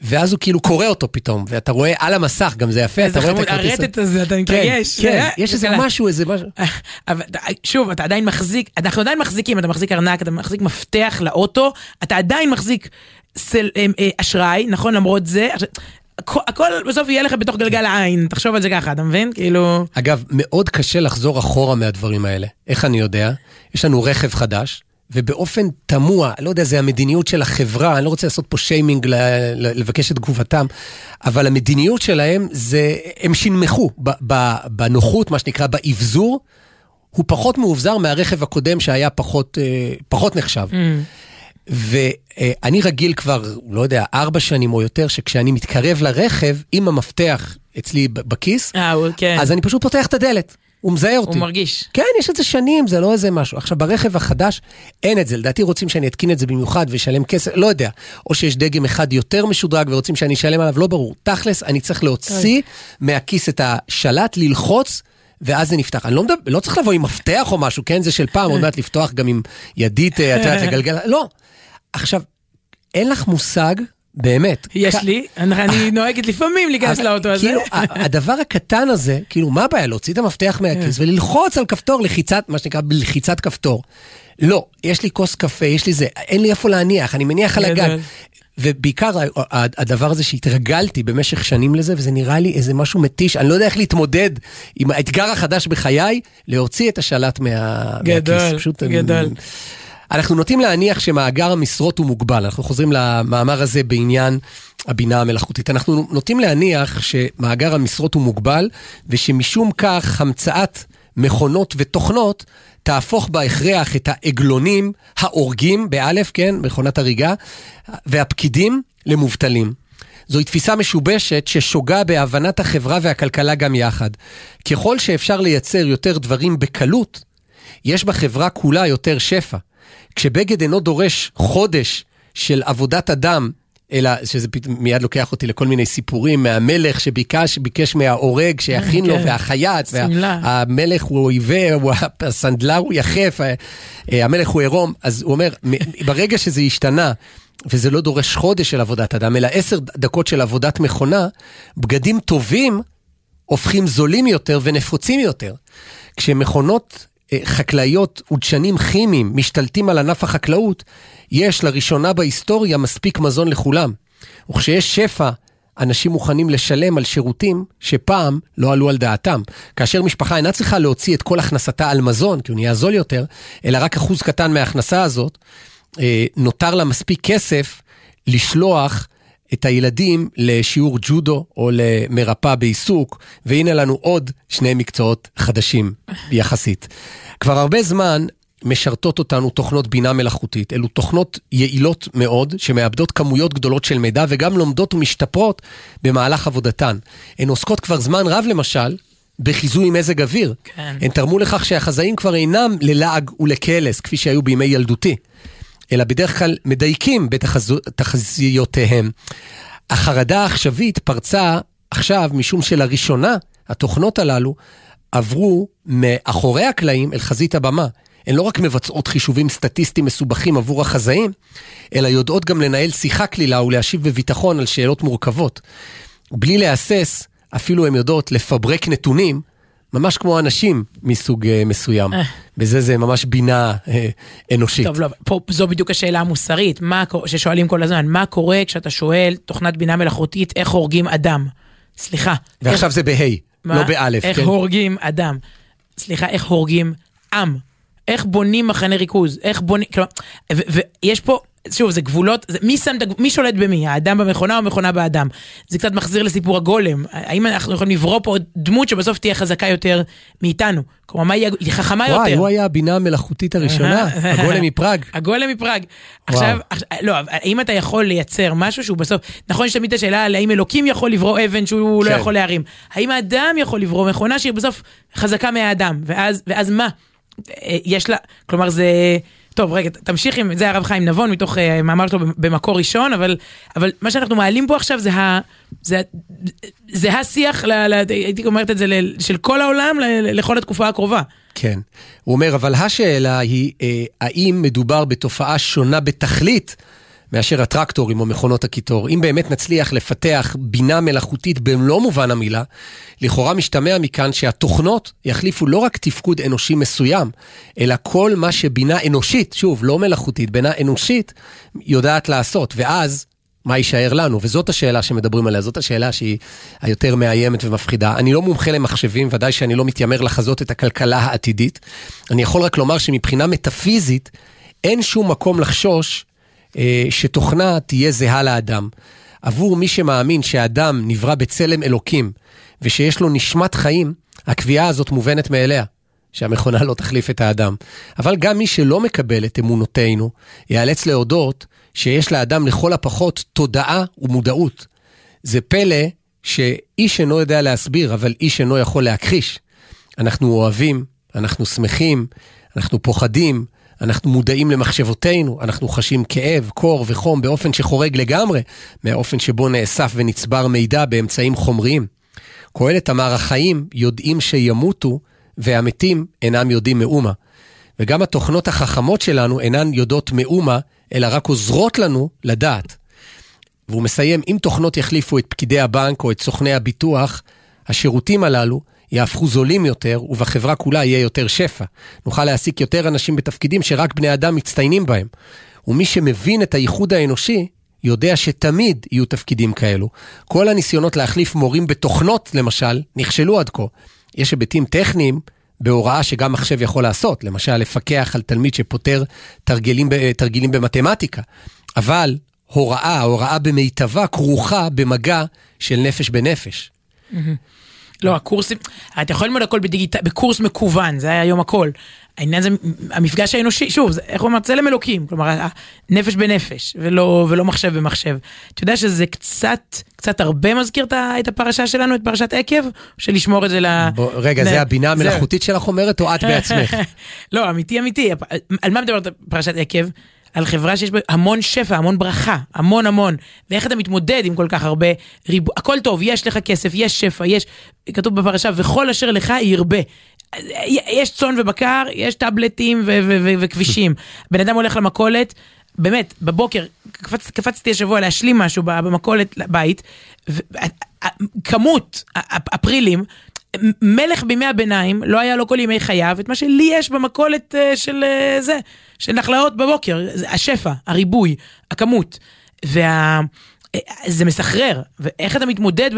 ואז הוא כאילו קורא אותו פתאום, ואתה רואה על המסך, גם זה יפה, אתה רואה את הכרטיס. הרטט הזה, אתה מתרגש. כן, כן, יש איזה משהו, איזה משהו. *laughs* אבל שוב, אתה עדיין מחזיק, אנחנו עדיין מחזיקים, אתה מחזיק ארנק, אתה מחזיק מפתח לאוטו, אתה עדיין מחזיק סל, אה, אה, אשראי, נכון? למרות זה. הכל בסוף יהיה לך בתוך גלגל העין, תחשוב על זה ככה, אתה מבין? כאילו... אגב, מאוד קשה לחזור אחורה מהדברים האלה. איך אני יודע? יש לנו רכב חדש, ובאופן תמוה, לא יודע, זה המדיניות של החברה, אני לא רוצה לעשות פה שיימינג, לבקש את תגובתם, אבל המדיניות שלהם זה, הם שינמכו בנוחות, מה שנקרא, באבזור, הוא פחות מאובזר מהרכב הקודם שהיה פחות, אה, פחות נחשב. Mm. ואני רגיל כבר, לא יודע, ארבע שנים או יותר, שכשאני מתקרב לרכב עם המפתח אצלי בכיס, אה, כן. אז אני פשוט פותח את הדלת. הוא מזהה אותי. הוא מרגיש. כן, יש את זה שנים, זה לא איזה משהו. עכשיו, ברכב החדש אין את זה. לדעתי רוצים שאני אתקין את זה במיוחד ואשלם כסף, לא יודע. או שיש דגם אחד יותר משודרג ורוצים שאני אשלם עליו, לא ברור. תכלס, אני צריך להוציא מהכיס את השלט, ללחוץ. ואז זה נפתח. אני לא מדבר, לא צריך לבוא עם מפתח או משהו, כן? זה של פעם, עוד מעט לפתוח גם עם ידית, אה, את יודעת, *laughs* לגלגל, לא. עכשיו, אין לך מושג, באמת. יש לי, אני *laughs* נוהגת לפעמים להיכנס לאוטו הזה. כאילו, *laughs* הדבר הקטן הזה, כאילו, מה הבעיה? להוציא את המפתח מהכיס כן. וללחוץ על כפתור לחיצת, מה שנקרא, לחיצת כפתור. לא, יש לי כוס קפה, יש לי זה, אין לי איפה להניח, אני מניח על הגג. ובעיקר הדבר הזה שהתרגלתי במשך שנים לזה, וזה נראה לי איזה משהו מתיש, אני לא יודע איך להתמודד עם האתגר החדש בחיי, להוציא את השלט מה... גדול, מהכיס. גדול. אני... אנחנו נוטים להניח שמאגר המשרות הוא מוגבל, אנחנו חוזרים למאמר הזה בעניין הבינה המלאכותית. אנחנו נוטים להניח שמאגר המשרות הוא מוגבל, ושמשום כך המצאת מכונות ותוכנות תהפוך בהכרח את העגלונים, ההורגים, באלף, כן, מכונת הריגה, והפקידים למובטלים. זוהי תפיסה משובשת ששוגה בהבנת החברה והכלכלה גם יחד. ככל שאפשר לייצר יותר דברים בקלות, יש בחברה כולה יותר שפע. כשבגד אינו דורש חודש של עבודת אדם, אלא שזה מיד לוקח אותי לכל מיני סיפורים מהמלך שביקש, ביקש מההורג שיכין לו, כן. והחייץ, והמלך הוא אויבה, הסנדלר הוא יחף, אה, המלך הוא עירום, אז הוא אומר, ברגע שזה השתנה, וזה לא דורש חודש של עבודת אדם, אלא עשר דקות של עבודת מכונה, בגדים טובים הופכים זולים יותר ונפוצים יותר. כשמכונות אה, חקלאיות ודשנים כימיים משתלטים על ענף החקלאות, יש לראשונה בהיסטוריה מספיק מזון לכולם. וכשיש שפע, אנשים מוכנים לשלם על שירותים שפעם לא עלו על דעתם. כאשר משפחה אינה צריכה להוציא את כל הכנסתה על מזון, כי הוא נהיה זול יותר, אלא רק אחוז קטן מההכנסה הזאת, אה, נותר לה מספיק כסף לשלוח את הילדים לשיעור ג'ודו או למרפאה בעיסוק, והנה לנו עוד שני מקצועות חדשים יחסית. כבר הרבה זמן משרתות אותנו תוכנות בינה מלאכותית. אלו תוכנות יעילות מאוד, שמאבדות כמויות גדולות של מידע וגם לומדות ומשתפרות במהלך עבודתן. הן עוסקות כבר זמן רב למשל בחיזוי מזג אוויר. כן. הן תרמו לכך שהחזאים כבר אינם ללעג ולקלס, כפי שהיו בימי ילדותי, אלא בדרך כלל מדייקים בתחזיותיהם. החרדה העכשווית פרצה עכשיו משום שלראשונה התוכנות הללו עברו מאחורי הקלעים אל חזית הבמה. הן לא רק מבצעות חישובים סטטיסטיים מסובכים עבור החזאים, אלא יודעות גם לנהל שיחה קלילה ולהשיב בביטחון על שאלות מורכבות. בלי להסס, אפילו הן יודעות לפברק נתונים, ממש כמו אנשים מסוג uh, מסוים. אה. בזה זה ממש בינה uh, אנושית. טוב, לא, פה זו בדיוק השאלה המוסרית, מה, ששואלים כל הזמן, מה קורה כשאתה שואל תוכנת בינה מלאכותית איך הורגים אדם? סליחה. ועכשיו איך... זה בה', לא באלף. איך כן? הורגים אדם? סליחה, איך הורגים עם. איך בונים מחנה ריכוז, איך בונים, כלומר, ויש פה, שוב, זה גבולות, זה, מי, שם, מי שולט במי, האדם במכונה או המכונה באדם? זה קצת מחזיר לסיפור הגולם, האם אנחנו יכולים לברוא פה דמות שבסוף תהיה חזקה יותר מאיתנו? כלומר, מה היא, חכמה וואי, יותר. וואי, הוא היה הבינה המלאכותית הראשונה, *laughs* הגולם מפראג. הגולם מפראג. עכשיו, עכשיו, לא, האם אתה יכול לייצר משהו שהוא בסוף, נכון יש תמיד את השאלה על האם אלוקים יכול לברוא אבן שהוא לא כן. לא יכול להרים, האם האדם יכול לברוא מכונה שהיא בסוף חזקה מהאדם, ואז, ואז מה? אה, יש לה, כלומר זה... טוב, רגע, תמשיך עם, זה הרב חיים נבון מתוך uh, מאמר שלו במקור ראשון, אבל, אבל מה שאנחנו מעלים פה עכשיו זה, ה, זה, זה השיח, ל, ל, הייתי אומרת את זה, ל, של כל העולם ל, לכל התקופה הקרובה. כן. הוא אומר, אבל השאלה היא, אה, האם מדובר בתופעה שונה בתכלית מאשר הטרקטורים או מכונות הקיטור. אם באמת נצליח לפתח בינה מלאכותית במלוא מובן המילה, לכאורה משתמע מכאן שהתוכנות יחליפו לא רק תפקוד אנושי מסוים, אלא כל מה שבינה אנושית, שוב, לא מלאכותית, בינה אנושית, יודעת לעשות. ואז, מה יישאר לנו? וזאת השאלה שמדברים עליה, זאת השאלה שהיא היותר מאיימת ומפחידה. אני לא מומחה למחשבים, ודאי שאני לא מתיימר לחזות את הכלכלה העתידית. אני יכול רק לומר שמבחינה מטאפיזית, אין שום מקום לחשוש שתוכנה תהיה זהה לאדם. עבור מי שמאמין שהאדם נברא בצלם אלוקים ושיש לו נשמת חיים, הקביעה הזאת מובנת מאליה, שהמכונה לא תחליף את האדם. אבל גם מי שלא מקבל את אמונותינו, ייאלץ להודות שיש לאדם לכל הפחות תודעה ומודעות. זה פלא שאיש אינו יודע להסביר, אבל איש אינו יכול להכחיש. אנחנו אוהבים, אנחנו שמחים, אנחנו פוחדים, אנחנו מודעים למחשבותינו, אנחנו חשים כאב, קור וחום באופן שחורג לגמרי מהאופן שבו נאסף ונצבר מידע באמצעים חומריים. קהלת אמר, החיים יודעים שימותו, והמתים אינם יודעים מאומה. וגם התוכנות החכמות שלנו אינן יודעות מאומה, אלא רק עוזרות לנו לדעת. והוא מסיים, אם תוכנות יחליפו את פקידי הבנק או את סוכני הביטוח, השירותים הללו יהפכו זולים יותר, ובחברה כולה יהיה יותר שפע. נוכל להעסיק יותר אנשים בתפקידים שרק בני אדם מצטיינים בהם. ומי שמבין את הייחוד האנושי, יודע שתמיד יהיו תפקידים כאלו. כל הניסיונות להחליף מורים בתוכנות, למשל, נכשלו עד כה. יש היבטים טכניים בהוראה שגם מחשב יכול לעשות, למשל לפקח על תלמיד שפותר תרגילים, תרגילים במתמטיקה. אבל הוראה, הוראה במיטבה, כרוכה במגע של נפש בנפש. Mm-hmm. לא, הקורסים, אתה יכול ללמוד הכל בדיגיטל, בקורס מקוון, זה היה היום הכל. העניין זה המפגש האנושי, שוב, זה, איך אמר, צלם אלוקים, כלומר, נפש בנפש, ולא, ולא מחשב במחשב. אתה יודע שזה קצת, קצת הרבה מזכיר את הפרשה שלנו, את פרשת עקב, או שלשמור את זה ל... בוא, רגע, ל... זה הבינה המלאכותית שלך אומרת, או את בעצמך? *laughs* לא, אמיתי אמיתי, על מה מדברת פרשת עקב? על חברה שיש בה המון שפע, המון ברכה, המון המון. ואיך אתה מתמודד עם כל כך הרבה ריבו... הכל טוב, יש לך כסף, יש שפע, יש... כתוב בפרשה, וכל אשר לך ירבה. יש צאן ובקר, יש טאבלטים וכבישים. בן אדם הולך למכולת, באמת, בבוקר, קפצ, קפצתי השבוע להשלים משהו במכולת בית, כמות הפרילים, מלך בימי הביניים, לא היה לו כל ימי חייו, את מה שלי יש במכולת uh, של uh, זה, של נחלאות בבוקר, השפע, הריבוי, הכמות. וה... זה מסחרר, ואיך אתה מתמודד,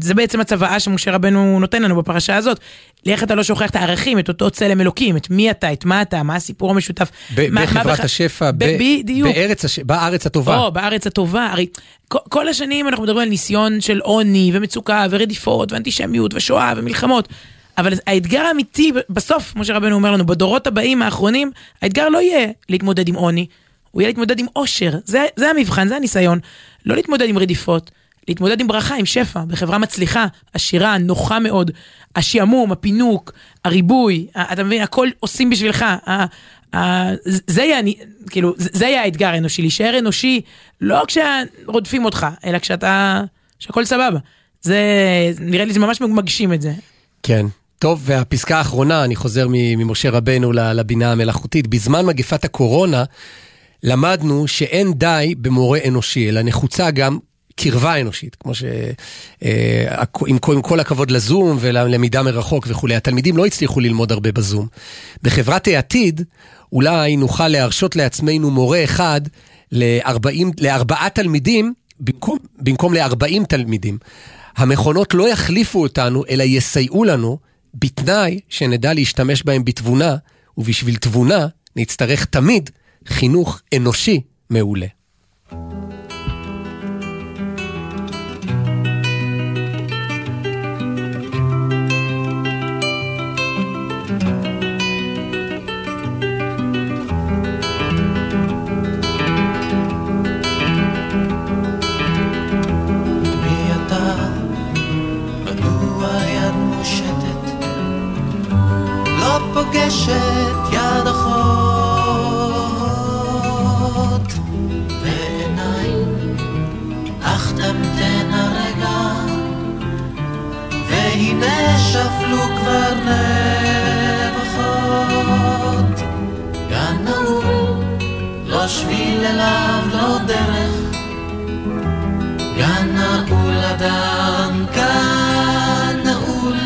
זה בעצם הצוואה שמשה רבנו נותן לנו בפרשה הזאת. איך אתה לא שוכח את הערכים, את אותו צלם אלוקים, את מי אתה, את מה אתה, מה הסיפור המשותף. בחברת השפע, בארץ הטובה. או, בארץ הטובה, הרי כל השנים אנחנו מדברים על ניסיון של עוני ומצוקה ורדיפות ואנטישמיות ושואה ומלחמות. אבל האתגר האמיתי, בסוף, כמו שרבנו אומר לנו, בדורות הבאים האחרונים, האתגר לא יהיה להתמודד עם עוני, הוא יהיה להתמודד עם עושר. זה, זה המבחן, זה הניסיון. לא להתמודד עם רדיפות, להתמודד עם ברכה, עם שפע, בחברה מצליחה, עשירה, נוחה מאוד, השעמום, הפינוק, הריבוי, אתה מבין, הכל עושים בשבילך. זה יהיה, כאילו, זה יהיה האתגר האנושי, להישאר אנושי, לא כשרודפים אותך, אלא כשאתה, שהכל סבבה. זה, נראה לי זה ממש מגשים את זה. כן. טוב, והפסקה האחרונה, אני חוזר ממשה רבנו לבינה המלאכותית. בזמן מגפת הקורונה, למדנו שאין די במורה אנושי, אלא נחוצה גם קרבה אנושית, כמו ש... אה, עם עם כל הכבוד לזום וללמידה מרחוק וכולי, התלמידים לא הצליחו ללמוד הרבה בזום. בחברת העתיד, אולי נוכל להרשות לעצמנו מורה אחד ל-40, לארבעה תלמידים במקום, במקום ל-40 תלמידים. המכונות לא יחליפו אותנו, אלא יסייעו לנו בתנאי שנדע להשתמש בהם בתבונה, ובשביל תבונה נצטרך תמיד חינוך אנושי מעולה. פוגשת שביל אליו, לא דרך, גן נעול אדם כאן נעול.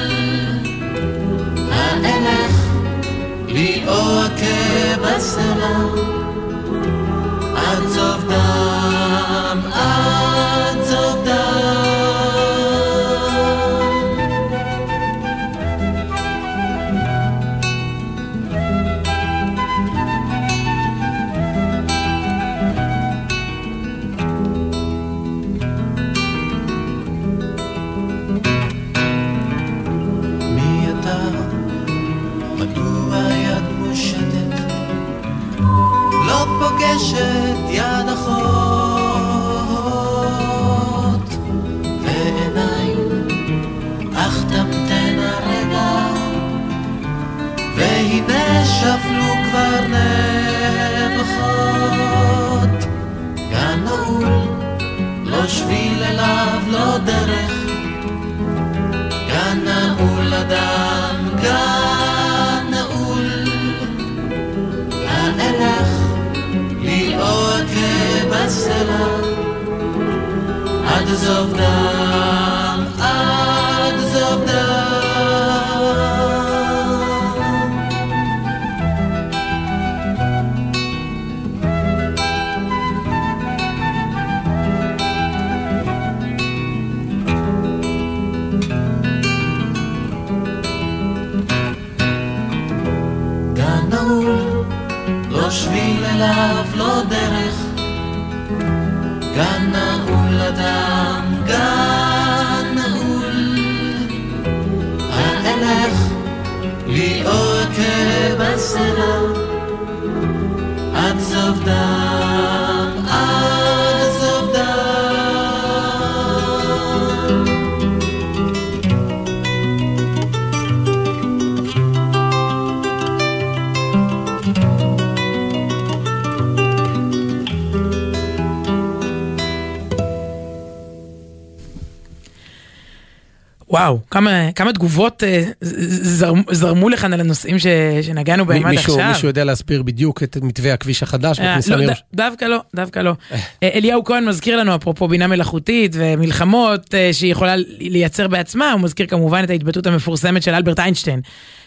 האלך לי או אכה בסלע כמה, כמה תגובות אה, ז- זרמו, לכאן על הנושאים ש, שנגענו בהם עד מישהו, עכשיו. מישהו יודע להסביר בדיוק את מתווה הכביש החדש אה, בכניסה לא, לירושלים? ד- דווקא לא, דווקא לא. אה, אליהו כהן מזכיר לנו, אפרופו בינה מלאכותית ומלחמות שהיא יכולה לייצר בעצמה, הוא מזכיר כמובן את ההתבטאות המפורסמת של אלברט איינשטיין,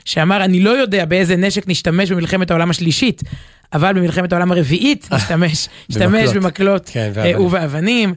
שאמר, אני לא יודע באיזה נשק נשתמש במלחמת העולם השלישית. אבל במלחמת העולם הרביעית נשתמש, נשתמש במקלות. כן. ובאבנים.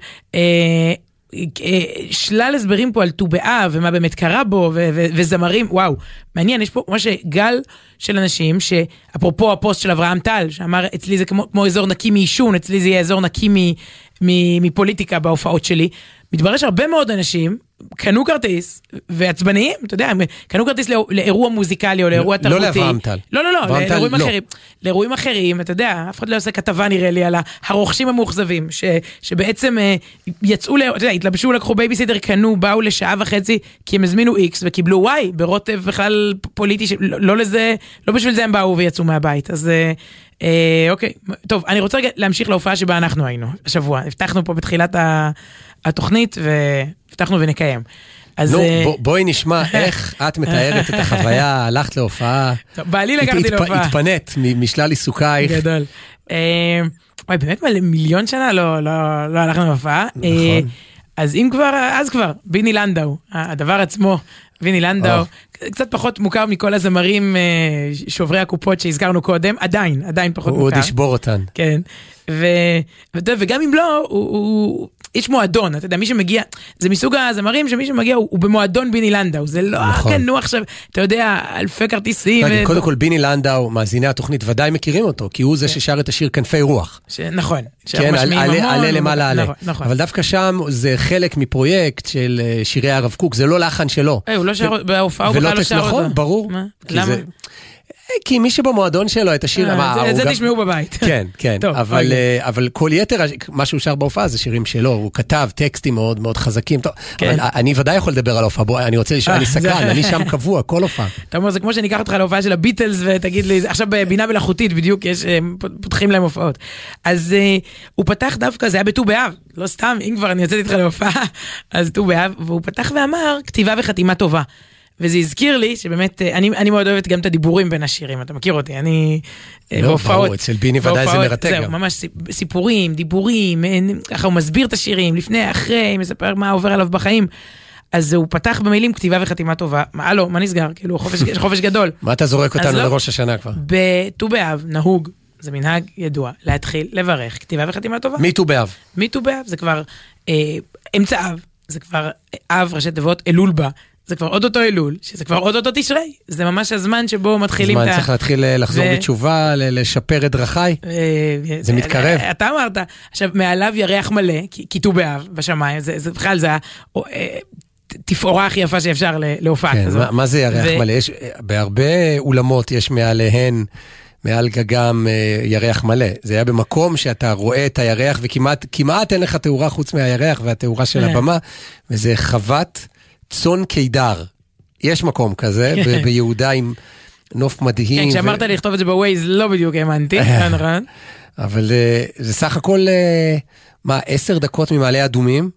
אה, שלל הסברים פה על ט"ו באב ומה באמת קרה בו ו- ו- וזמרים, וואו, מעניין, יש פה ממש גל של אנשים שאפרופו הפוסט של אברהם טל, שאמר אצלי זה כמו, כמו אזור נקי מעישון, אצלי זה יהיה אזור נקי מ- מ- מפוליטיקה בהופעות שלי. מתברר שהרבה מאוד אנשים קנו כרטיס ועצבניים, אתה יודע, הם קנו כרטיס לא- לאירוע מוזיקלי או לאירוע לא תרבותי. לאברהם טל. לא, לא, לא, לאירועים לא. אחרים. לאירועים אחרים, אתה יודע, אף אחד לא עושה כתבה נראה לי על הרוכשים המאוכזבים, ש, שבעצם אה, יצאו, ל- אתה יודע, התלבשו, לקחו בייביסיטר, קנו, באו לשעה וחצי, כי הם הזמינו איקס וקיבלו וואי, ברוטב בכלל פוליטי, ש- לא, לא לזה, לא בשביל זה הם באו ויצאו מהבית, אז אה, אה, אוקיי, טוב, אני רוצה רגע להמשיך להופעה שבה אנחנו היינו, השבוע, הבטחנו פה בתחילת ה- התוכנית, והבטחנו ונקיים. אז נו, אה, בוא- בואי נשמע *laughs* איך את מתארת את החוויה, הלכת להופעה, טוב, בעלי לקחתי להופעה. התפנית משלל עיסוקייך. גדול. אה, וואי, באמת מלא- מיליון שנה לא, לא, לא הלכנו להופעה. נכון. אה, אז אם כבר, אז כבר, ביני לנדאו, הדבר עצמו, ביני לנדאו, או. קצת פחות מוכר מכל הזמרים שוברי הקופות שהזכרנו קודם, עדיין, עדיין פחות הוא מוכר. עוד ישבור אותן. כן, ו, יודע, וגם אם לא, הוא, הוא, יש מועדון, אתה יודע, מי שמגיע, זה מסוג הזמרים שמי שמגיע הוא, הוא במועדון ביני לנדאו, זה לא נכון. קנו עכשיו, אתה יודע, אלפי כרטיסים. רגע, ו... קודם כל ביני לנדאו, מאזיני התוכנית ודאי מכירים אותו, כי הוא זה כן. ששר את השיר כנפי רוח. ש... נכון. כן, עלה למעלה עלה. נכון, נכון. אבל דווקא שם זה חלק מפרויקט של אה, שירי הרב קוק, זה לא לחן שלו. אה, הוא לא שר, בהופעה הוא בכלל לא שר אותו. נכון, ברור. למה? כי מי שבמועדון שלו את השיר, מה, אה, את זה תשמעו בבית. *laughs* כן, כן, אבל, אה, אבל כל יתר, מה שהוא שר בהופעה זה שירים שלו, הוא כתב טקסטים מאוד מאוד חזקים. כן. אני ודאי יכול לדבר על ההופעה, בוא, אני רוצה לשאול, אני אה, סקרן, אני שם קבוע, כל הופעה. *laughs* אתה אומר, זה כמו שאני אקח אותך להופעה של הביטלס ותגיד לי, עכשיו בבינה מלאכותית בדיוק, פותחים להם הופעות. אז הוא פתח דווקא, זה היה בט"ו באב, לא סתם, אם כבר אני יוצאת איתך להופעה, *laughs* אז ט"ו באב, והוא פתח ואמר, כתיבה וחתימה טובה. וזה הזכיר לי שבאמת, אה, אני, אני מאוד אוהבת גם את הדיבורים בין השירים, אתה מכיר אותי, אני... אה, לא, בהופעות, ברור, אצל ביני ודאי זה מרתק זהו, גם. ממש סיפורים, דיבורים, ככה הוא מסביר את השירים, לפני, אחרי, מספר מה עובר עליו בחיים. אז הוא פתח במילים כתיבה וחתימה טובה, מה הלו, מה נסגר? כאילו, חופש, חופש גדול. *laughs* מה אתה זורק אותנו לא, לראש השנה כבר? בט"ו באב נהוג, זה מנהג ידוע, להתחיל לברך כתיבה וחתימה טובה. מט"ו באב. מט"ו באב, זה כבר אה, אמצע אב, זה כבר אב, ראשי תיבות, אלול בה. זה כבר עוד אותו אלול, שזה כבר עוד אותו תשרי, זה ממש הזמן שבו מתחילים את ה... זמן צריך להתחיל אה, לחזור ו... בתשובה, לשפר את דרכיי, אה, זה מתקרב. אה, אתה אמרת, עכשיו מעליו ירח מלא, כי ט"ו באב בשמיים, זה בכלל זה התפאורה הכי יפה שאפשר להופעה כן, כזאת. מה זה ירח מלא? יש, בהרבה אולמות יש מעליהן... מעל גגם ירח מלא. זה היה במקום שאתה רואה את הירח וכמעט אין לך תאורה חוץ מהירח והתאורה של הבמה, וזה חוות צאן קידר. יש מקום כזה כן. ביהודה עם נוף מדהים. כן, כשאמרת לי לכתוב את זה בווייז לא בדיוק האמנתי, *laughs* נכון. אבל אה, זה סך הכל, אה, מה, עשר דקות ממעלה אדומים,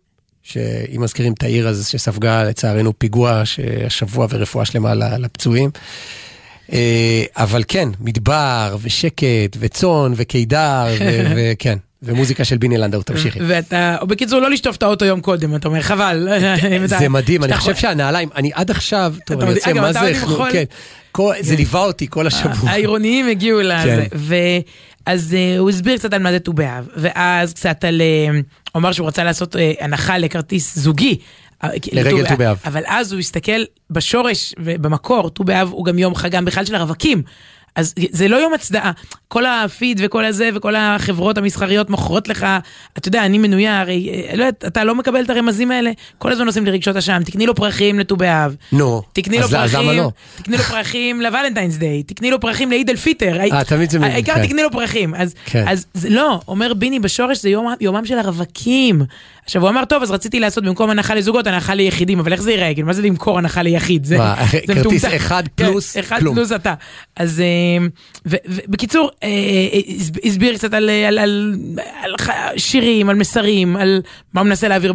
שאם מזכירים את העיר הזו שספגה לצערנו פיגוע השבוע ורפואה שלמה לפצועים. אה, אבל כן, מדבר ושקט וצאן וקידר *laughs* וכן. ומוזיקה של ביני לנדאו, תמשיכי. ואתה, או בקיצור, לא לשטוף את האוטו יום קודם, אתה אומר, חבל. זה *laughs* מדהים, אני חושב שהנעליים, אני עד עכשיו, טוב, אני יוצא, מה זה, כן, זה ליווה אותי כל השבוע. העירוניים הגיעו לזה, אז אה, הוא הסביר קצת על מה זה ט"ו באב, ואז קצת על, אה, הוא אמר שהוא רצה לעשות אה, הנחה לכרטיס זוגי. לרגל ט"ו באב. אבל אז הוא הסתכל בשורש ובמקור, ט"ו באב הוא גם יום חגם בכלל של הרווקים. אז זה לא יום הצדעה. כל הפיד וכל הזה וכל החברות המסחריות מוכרות לך, אתה יודע, אני מנויה, הרי, אה, לא יודעת, אתה לא מקבל את הרמזים האלה, כל הזמן עושים לי רגשות אשם, תקני לו פרחים לט"ו באב. נו, תקני לו פרחים, לא? תקני לו פרחים לוולנטיינס דיי, תקני לו פרחים לאיד אל פיטר. אה, תמיד זה... העיקר כן. תקני לו פרחים. אז, כן. לא, אומר ביני בשורש זה יומם של הרווקים. עכשיו הוא אמר, טוב, אז רציתי לעשות במקום הנחה לזוגות, הנחה ליחידים, אבל איך זה ייראה? כאילו, מה זה למכור הנחה ליחיד? זה, זה *laughs* כרטיס אחד כן, פלוס אחד כלום. פלוס אתה. אז אה, בקיצור, אה, הסביר קצת על, על, על, על שירים, על מסרים, על מה הוא מנסה להעביר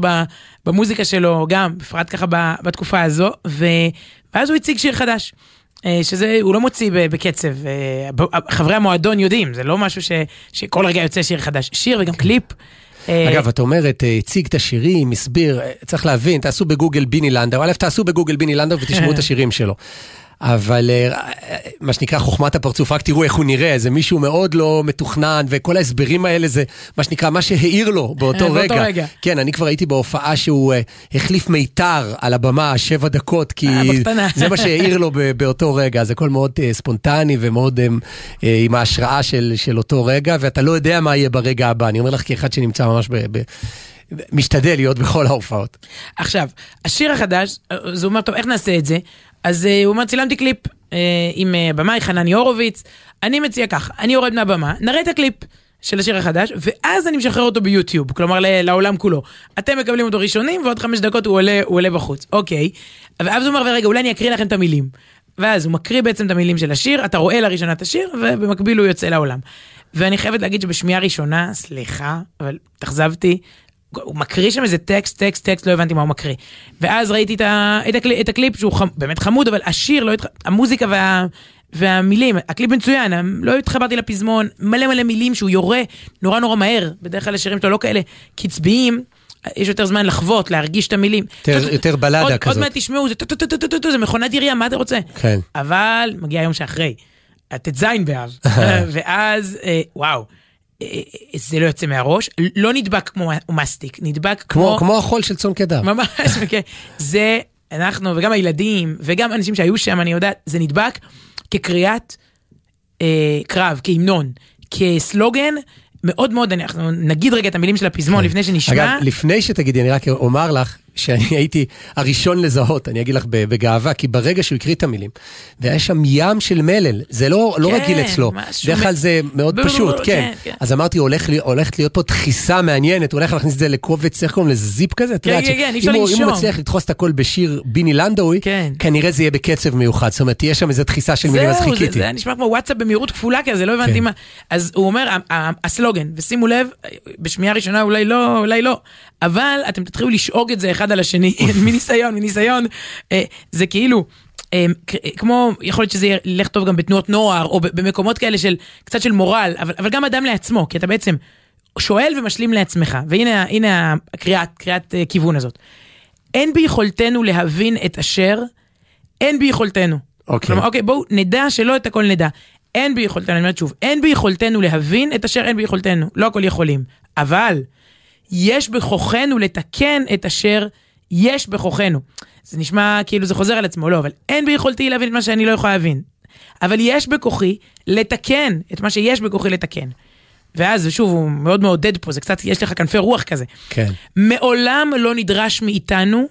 במוזיקה שלו, גם, בפרט ככה בתקופה הזו, ו, ואז הוא הציג שיר חדש. שזה, הוא לא מוציא בקצב, חברי המועדון יודעים, זה לא משהו ש, שכל רגע יוצא שיר חדש, שיר וגם קליפ. אה, אגב, את אומרת, אה, הציג את השירים, הסביר, אה, צריך להבין, תעשו בגוגל ביני לנדאו, א', תעשו בגוגל ביני לנדאו ותשמעו את *laughs* השירים שלו. אבל מה שנקרא חוכמת הפרצוף, רק תראו איך הוא נראה, זה מישהו מאוד לא מתוכנן, וכל ההסברים האלה זה מה שנקרא, מה שהעיר לו באותו רגע. רגע. כן, אני כבר הייתי בהופעה שהוא החליף מיתר על הבמה שבע דקות, כי זה מה שהעיר לו באותו רגע, זה הכל מאוד ספונטני ומאוד עם ההשראה של, של אותו רגע, ואתה לא יודע מה יהיה ברגע הבא, אני אומר לך כאחד שנמצא ממש ב... ב משתדל להיות בכל ההופעות. עכשיו, השיר החדש, זה אומר, טוב, איך נעשה את זה? אז uh, הוא אומר, צילמתי קליפ uh, עם uh, במאי חנני הורוביץ, אני מציע ככה, אני יורד מהבמה, נראה את הקליפ. של השיר החדש, ואז אני משחרר אותו ביוטיוב, כלומר לעולם כולו. אתם מקבלים אותו ראשונים, ועוד חמש דקות הוא עולה, הוא עולה בחוץ. אוקיי. ואז הוא אומר, רגע, אולי אני אקריא לכם את המילים. ואז הוא מקריא בעצם את המילים של השיר, אתה רואה לראשונה את השיר, ובמקביל הוא יוצא לעולם. ואני חייבת להגיד שבשמיעה ראשונה, סליחה, אבל התאכזבתי, הוא מקריא שם איזה טקסט, טקסט, טקסט, לא הבנתי מה הוא מקריא. ואז ראיתי את, ה, את, הקליפ, את הקליפ שהוא חמ, באמת חמוד, אבל השיר, לא התח... המוזיקה וה, והמילים, הקליפ מצוין, לא התחברתי לפזמון, מלא מלא מילים שהוא יורה נורא נורא מהר, בדרך כלל השירים שלו לא כאלה קצביים. יש יותר זמן לחוות, להרגיש את המילים. יותר בלדה כזאת. עוד מעט תשמעו, זה מכונת ירייה, מה אתה רוצה? כן. אבל מגיע היום שאחרי, הט"ז באב, *laughs* ואז, אה, וואו. זה לא יוצא מהראש, לא נדבק כמו מסטיק, נדבק כמו... כמו, כמו החול של צאן קדר. ממש, *laughs* כן. זה, אנחנו, וגם הילדים, וגם אנשים שהיו שם, אני יודעת, זה נדבק כקריאת אה, קרב, כהמנון, כסלוגן. מאוד מאוד, אנחנו נגיד רגע את המילים של הפזמון כן. לפני שנשמע. אגב, לפני שתגידי, אני רק אומר לך שאני הייתי הראשון לזהות, אני אגיד לך בגאווה, כי ברגע שהוא הקריא את המילים, והיה שם ים של מלל, זה לא, לא כן, לא רגיל אצלו, בדרך כלל זה מאוד פשוט, ב- כן. כן. אז אמרתי, הולך, הולכת להיות פה דחיסה מעניינת, הוא הולך להכניס את זה לקובץ, איך קוראים לזה, זיפ כזה? כן, כן, כן, אי אפשר לנשום. אם הוא מצליח לדחוס את הכל בשיר ביני לנדאוי, כן. כנראה זה יהיה בקצב מיוחד, זאת אומרת, תהיה שם איזו דחיסה של מילים, אז חיכיתי. זה, זה נשמע כמו וואטסאפ במהירות כפולה כזה, לא הבנתי כן. מה. אז הוא אומר, הסלוגן, ושימו לב, בשמיעה ראשונה אולי לא, אולי לא, אבל אתם תתחילו לשאוג את זה אחד על השני, *laughs* מניסיון, מניסיון, אה, זה כאילו, אה, כמו, יכול להיות שזה ילך טוב גם בתנועות נוער, או במקומות כאלה של, קצת של מורל, אבל, אבל גם אדם לעצמו, כי אתה בעצם שואל ומשלים לעצמך, והנה הנה הקריאת, קריאת אה, כיוון הזאת. אין ביכולתנו להבין את אשר, אין ביכולתנו. אוקיי. כלומר, אוקיי, בואו נדע שלא את הכל נדע. אין ביכולתנו, אני אומרת שוב, אין ביכולתנו להבין את אשר אין ביכולתנו, לא הכל יכולים. אבל יש בכוחנו לתקן את אשר יש בכוחנו. זה נשמע כאילו זה חוזר על עצמו, לא, אבל אין ביכולתי להבין את מה שאני לא יכולה להבין. אבל יש בכוחי לתקן את מה שיש בכוחי לתקן. ואז, שוב, הוא מאוד מעודד פה, זה קצת, יש לך כנפי רוח כזה. כן. מעולם לא נדרש מאיתנו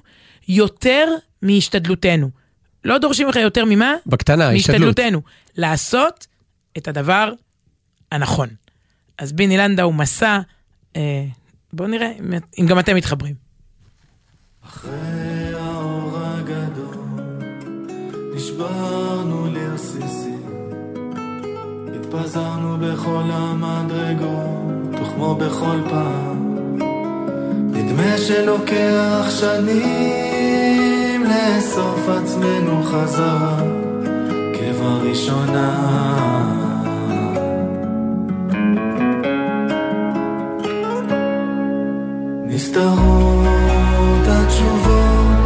יותר מהשתדלותנו. לא דורשים לך יותר ממה? בקטנה, השתדלות. מהשתדלותנו. לעשות את הדבר הנכון. אז ביני לנדאו מסע, אה, בואו נראה אם גם אתם מתחברים. אחרי האור הגדול נשברנו לרסיסים. התפזרנו בכל המדרגות וכמו בכל פעם נדמה שלוקח שנים לאסוף עצמנו חזרה. כבראשונה נסתרות התשובות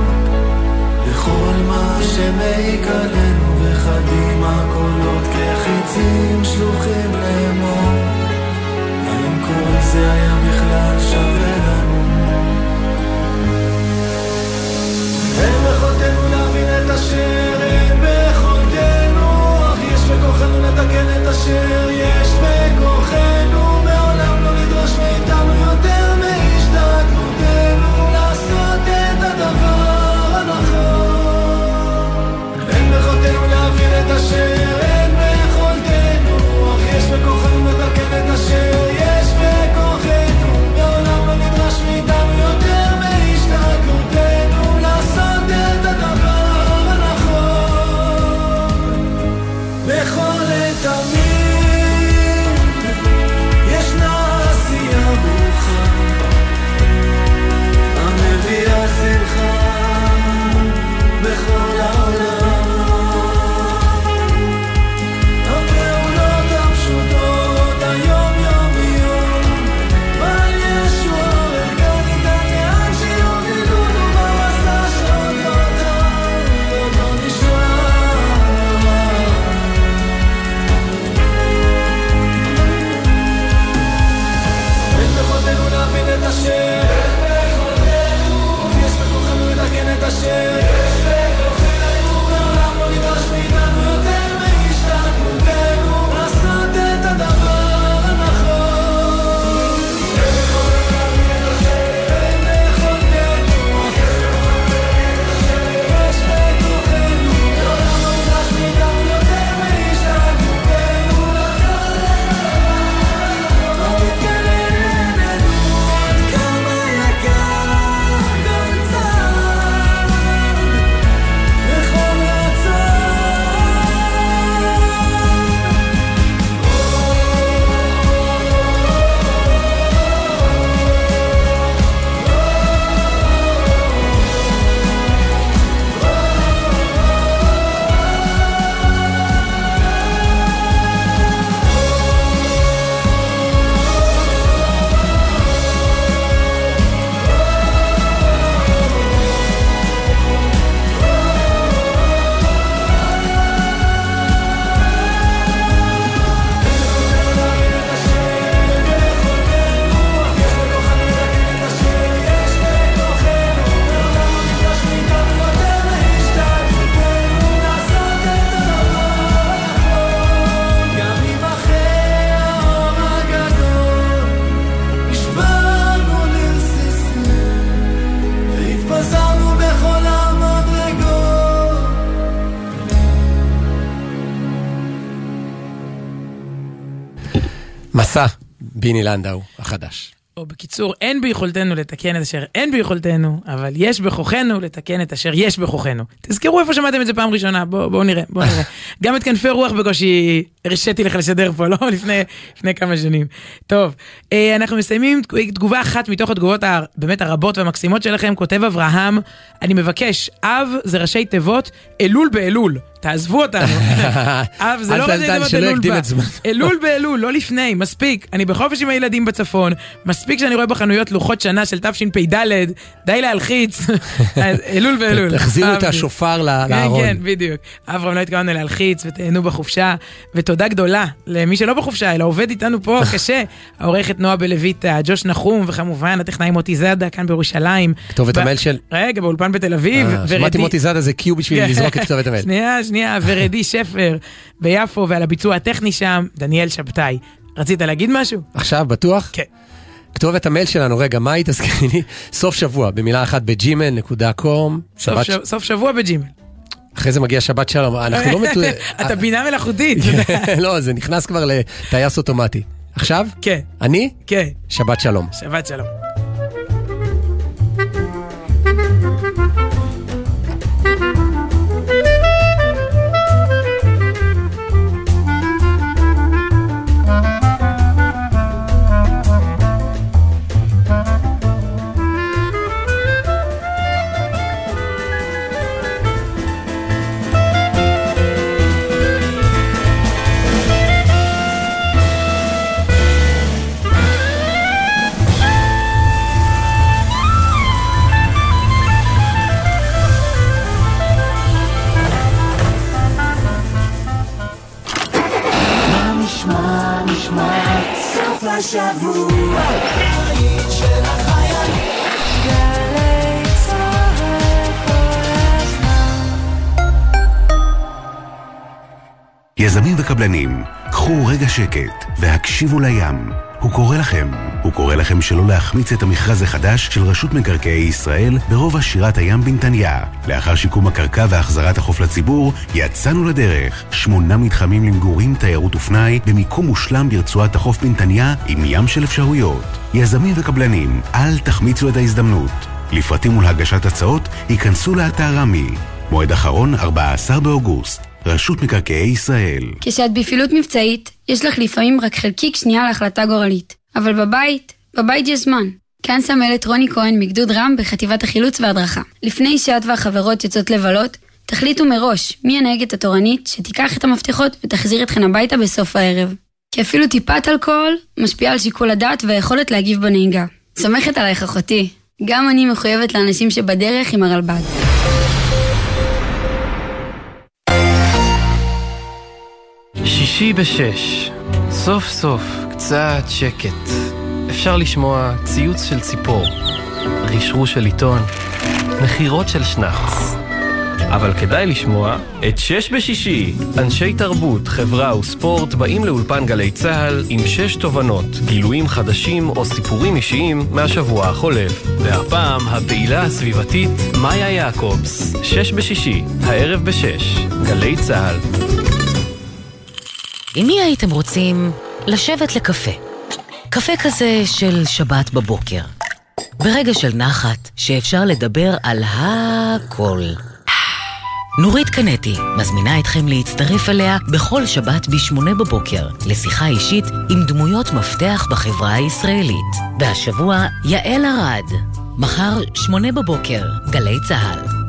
לכל מה שמעיק עלינו וחדים הקולות כחיצים שלוחים לאמור האם כל זה היה בכלל שווה לנו? אין ביכולתנו להבין את אשר אין ביכולתנו אך יש בכוחנו לתקן את אשר יש don't ביני לנדאו החדש. או בקיצור, אין ביכולתנו לתקן את אשר אין ביכולתנו, אבל יש בכוחנו לתקן את אשר יש בכוחנו. תזכרו איפה שמעתם את זה פעם ראשונה, בואו בוא נראה, בואו נראה. *laughs* גם את כנפי רוח בקושי הרשיתי לך לשדר פה, לא? *laughs* לפני, לפני כמה שנים. טוב, אה, אנחנו מסיימים תגובה אחת מתוך התגובות באמת הרבות והמקסימות שלכם, כותב אברהם, אני מבקש, אב זה ראשי תיבות, אלול באלול. תעזבו אותנו. *laughs* זה לא ראשי תיבות אלול בה. *laughs* אלול באלול, לא לפני, מספיק. אני בחופש עם הילדים בצפון, מספיק שאני רואה בחנויות לוחות שנה של תשפ"ד, די להלחיץ. *laughs* אלול באלול. תחזירו את השופר לארון. כן, כן, בדיוק. אברהם, לא התכוונו להלחיץ ותהנו בחופשה. ותודה גדולה למי שלא בחופשה, אלא עובד איתנו פה קשה. העורכת נועה בלויטה, ג'וש נחום, וכמובן הטכנאי מוטי זאדה כאן בירושלים. כתובת המייל של... רגע, באולפן בתל אביב. אה, שמעתי מוטי זאדה זה קיו בשביל לזרוק את כתובת המייל. שנייה, שנייה, ורדי שפר ביפו, ועל הביצוע הטכני שם, דניאל שבתאי. רצית להגיד משהו? עכשיו, בטוח? כן. כתובת המייל שלנו, רגע, מה היא? תזכירי לי? סוף שבוע, במילה אחת בג'ימל נקודה קום. סוף שבוע בג'ימל. אחרי זה מגיע שבת שלום, אנחנו לא מתו... *laughs* אתה בינה מלאכותית. *laughs* לא, זה נכנס כבר לטייס אוטומטי. עכשיו? כן. אני? כן. שבת שלום. שבת שלום. קחו רגע שקט והקשיבו לים. הוא קורא לכם. הוא קורא לכם שלא להחמיץ את המכרז החדש של רשות מקרקעי ישראל ברובע שירת הים בנתניה. לאחר שיקום הקרקע והחזרת החוף לציבור, יצאנו לדרך. שמונה מתחמים למגורים, תיירות ופנאי, במיקום מושלם ברצועת החוף בנתניה, עם ים של אפשרויות. יזמים וקבלנים, אל תחמיצו את ההזדמנות. לפרטים ולהגשת הצעות, ייכנסו לאתר רמי. מועד אחרון, 14 באוגוסט. רשות מקרקעי ישראל. כשאת בפעילות מבצעית, יש לך לפעמים רק חלקיק שנייה להחלטה גורלית. אבל בבית, בבית יש זמן. כאן סמלת רוני כהן מגדוד רם בחטיבת החילוץ וההדרכה. לפני שאת והחברות יוצאות לבלות, תחליטו מראש מי הנהגת התורנית שתיקח את המפתחות ותחזיר אתכן הביתה בסוף הערב. כי אפילו טיפת אלכוהול משפיעה על שיקול הדעת והיכולת להגיב בנהיגה. סומכת עלייך אחותי. גם אני מחויבת לאנשים שבדרך עם הרלב"ד. שישי בשש, סוף סוף קצת שקט. אפשר לשמוע ציוץ של ציפור, רשרוש של עיתון, נחירות של שנץ. אבל כדאי לשמוע את שש בשישי. אנשי תרבות, חברה וספורט באים לאולפן גלי צה"ל עם שש תובנות, גילויים חדשים או סיפורים אישיים מהשבוע החולף. והפעם הפעילה הסביבתית מאיה יעקובס. שש בשישי, הערב בשש, גלי צה"ל. עם מי הייתם רוצים לשבת לקפה? קפה כזה של שבת בבוקר. ברגע של נחת, שאפשר לדבר על הכל. נורית קנטי מזמינה אתכם להצטרף אליה בכל שבת ב-8 בבוקר לשיחה אישית עם דמויות מפתח בחברה הישראלית. והשבוע, יעל ארד. מחר, 8 בבוקר, גלי צה"ל.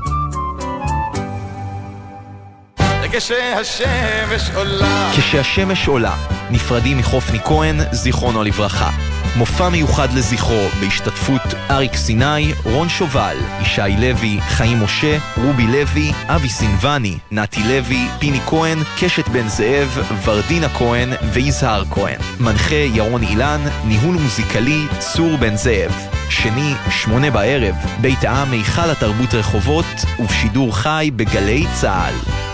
כשהשמש עולה. כשהשמש עולה, נפרדים מחופני כהן, זיכרונו לברכה. מופע מיוחד לזכרו בהשתתפות אריק סיני, רון שובל, ישי לוי, חיים משה, רובי לוי, אבי סינבני, נתי לוי, פיני כהן, קשת בן זאב, ורדינה כהן ויזהר כהן. מנחה ירון אילן, ניהול מוזיקלי צור בן זאב. שני, שמונה בערב, בית העם היכל התרבות רחובות, ובשידור חי בגלי צה"ל.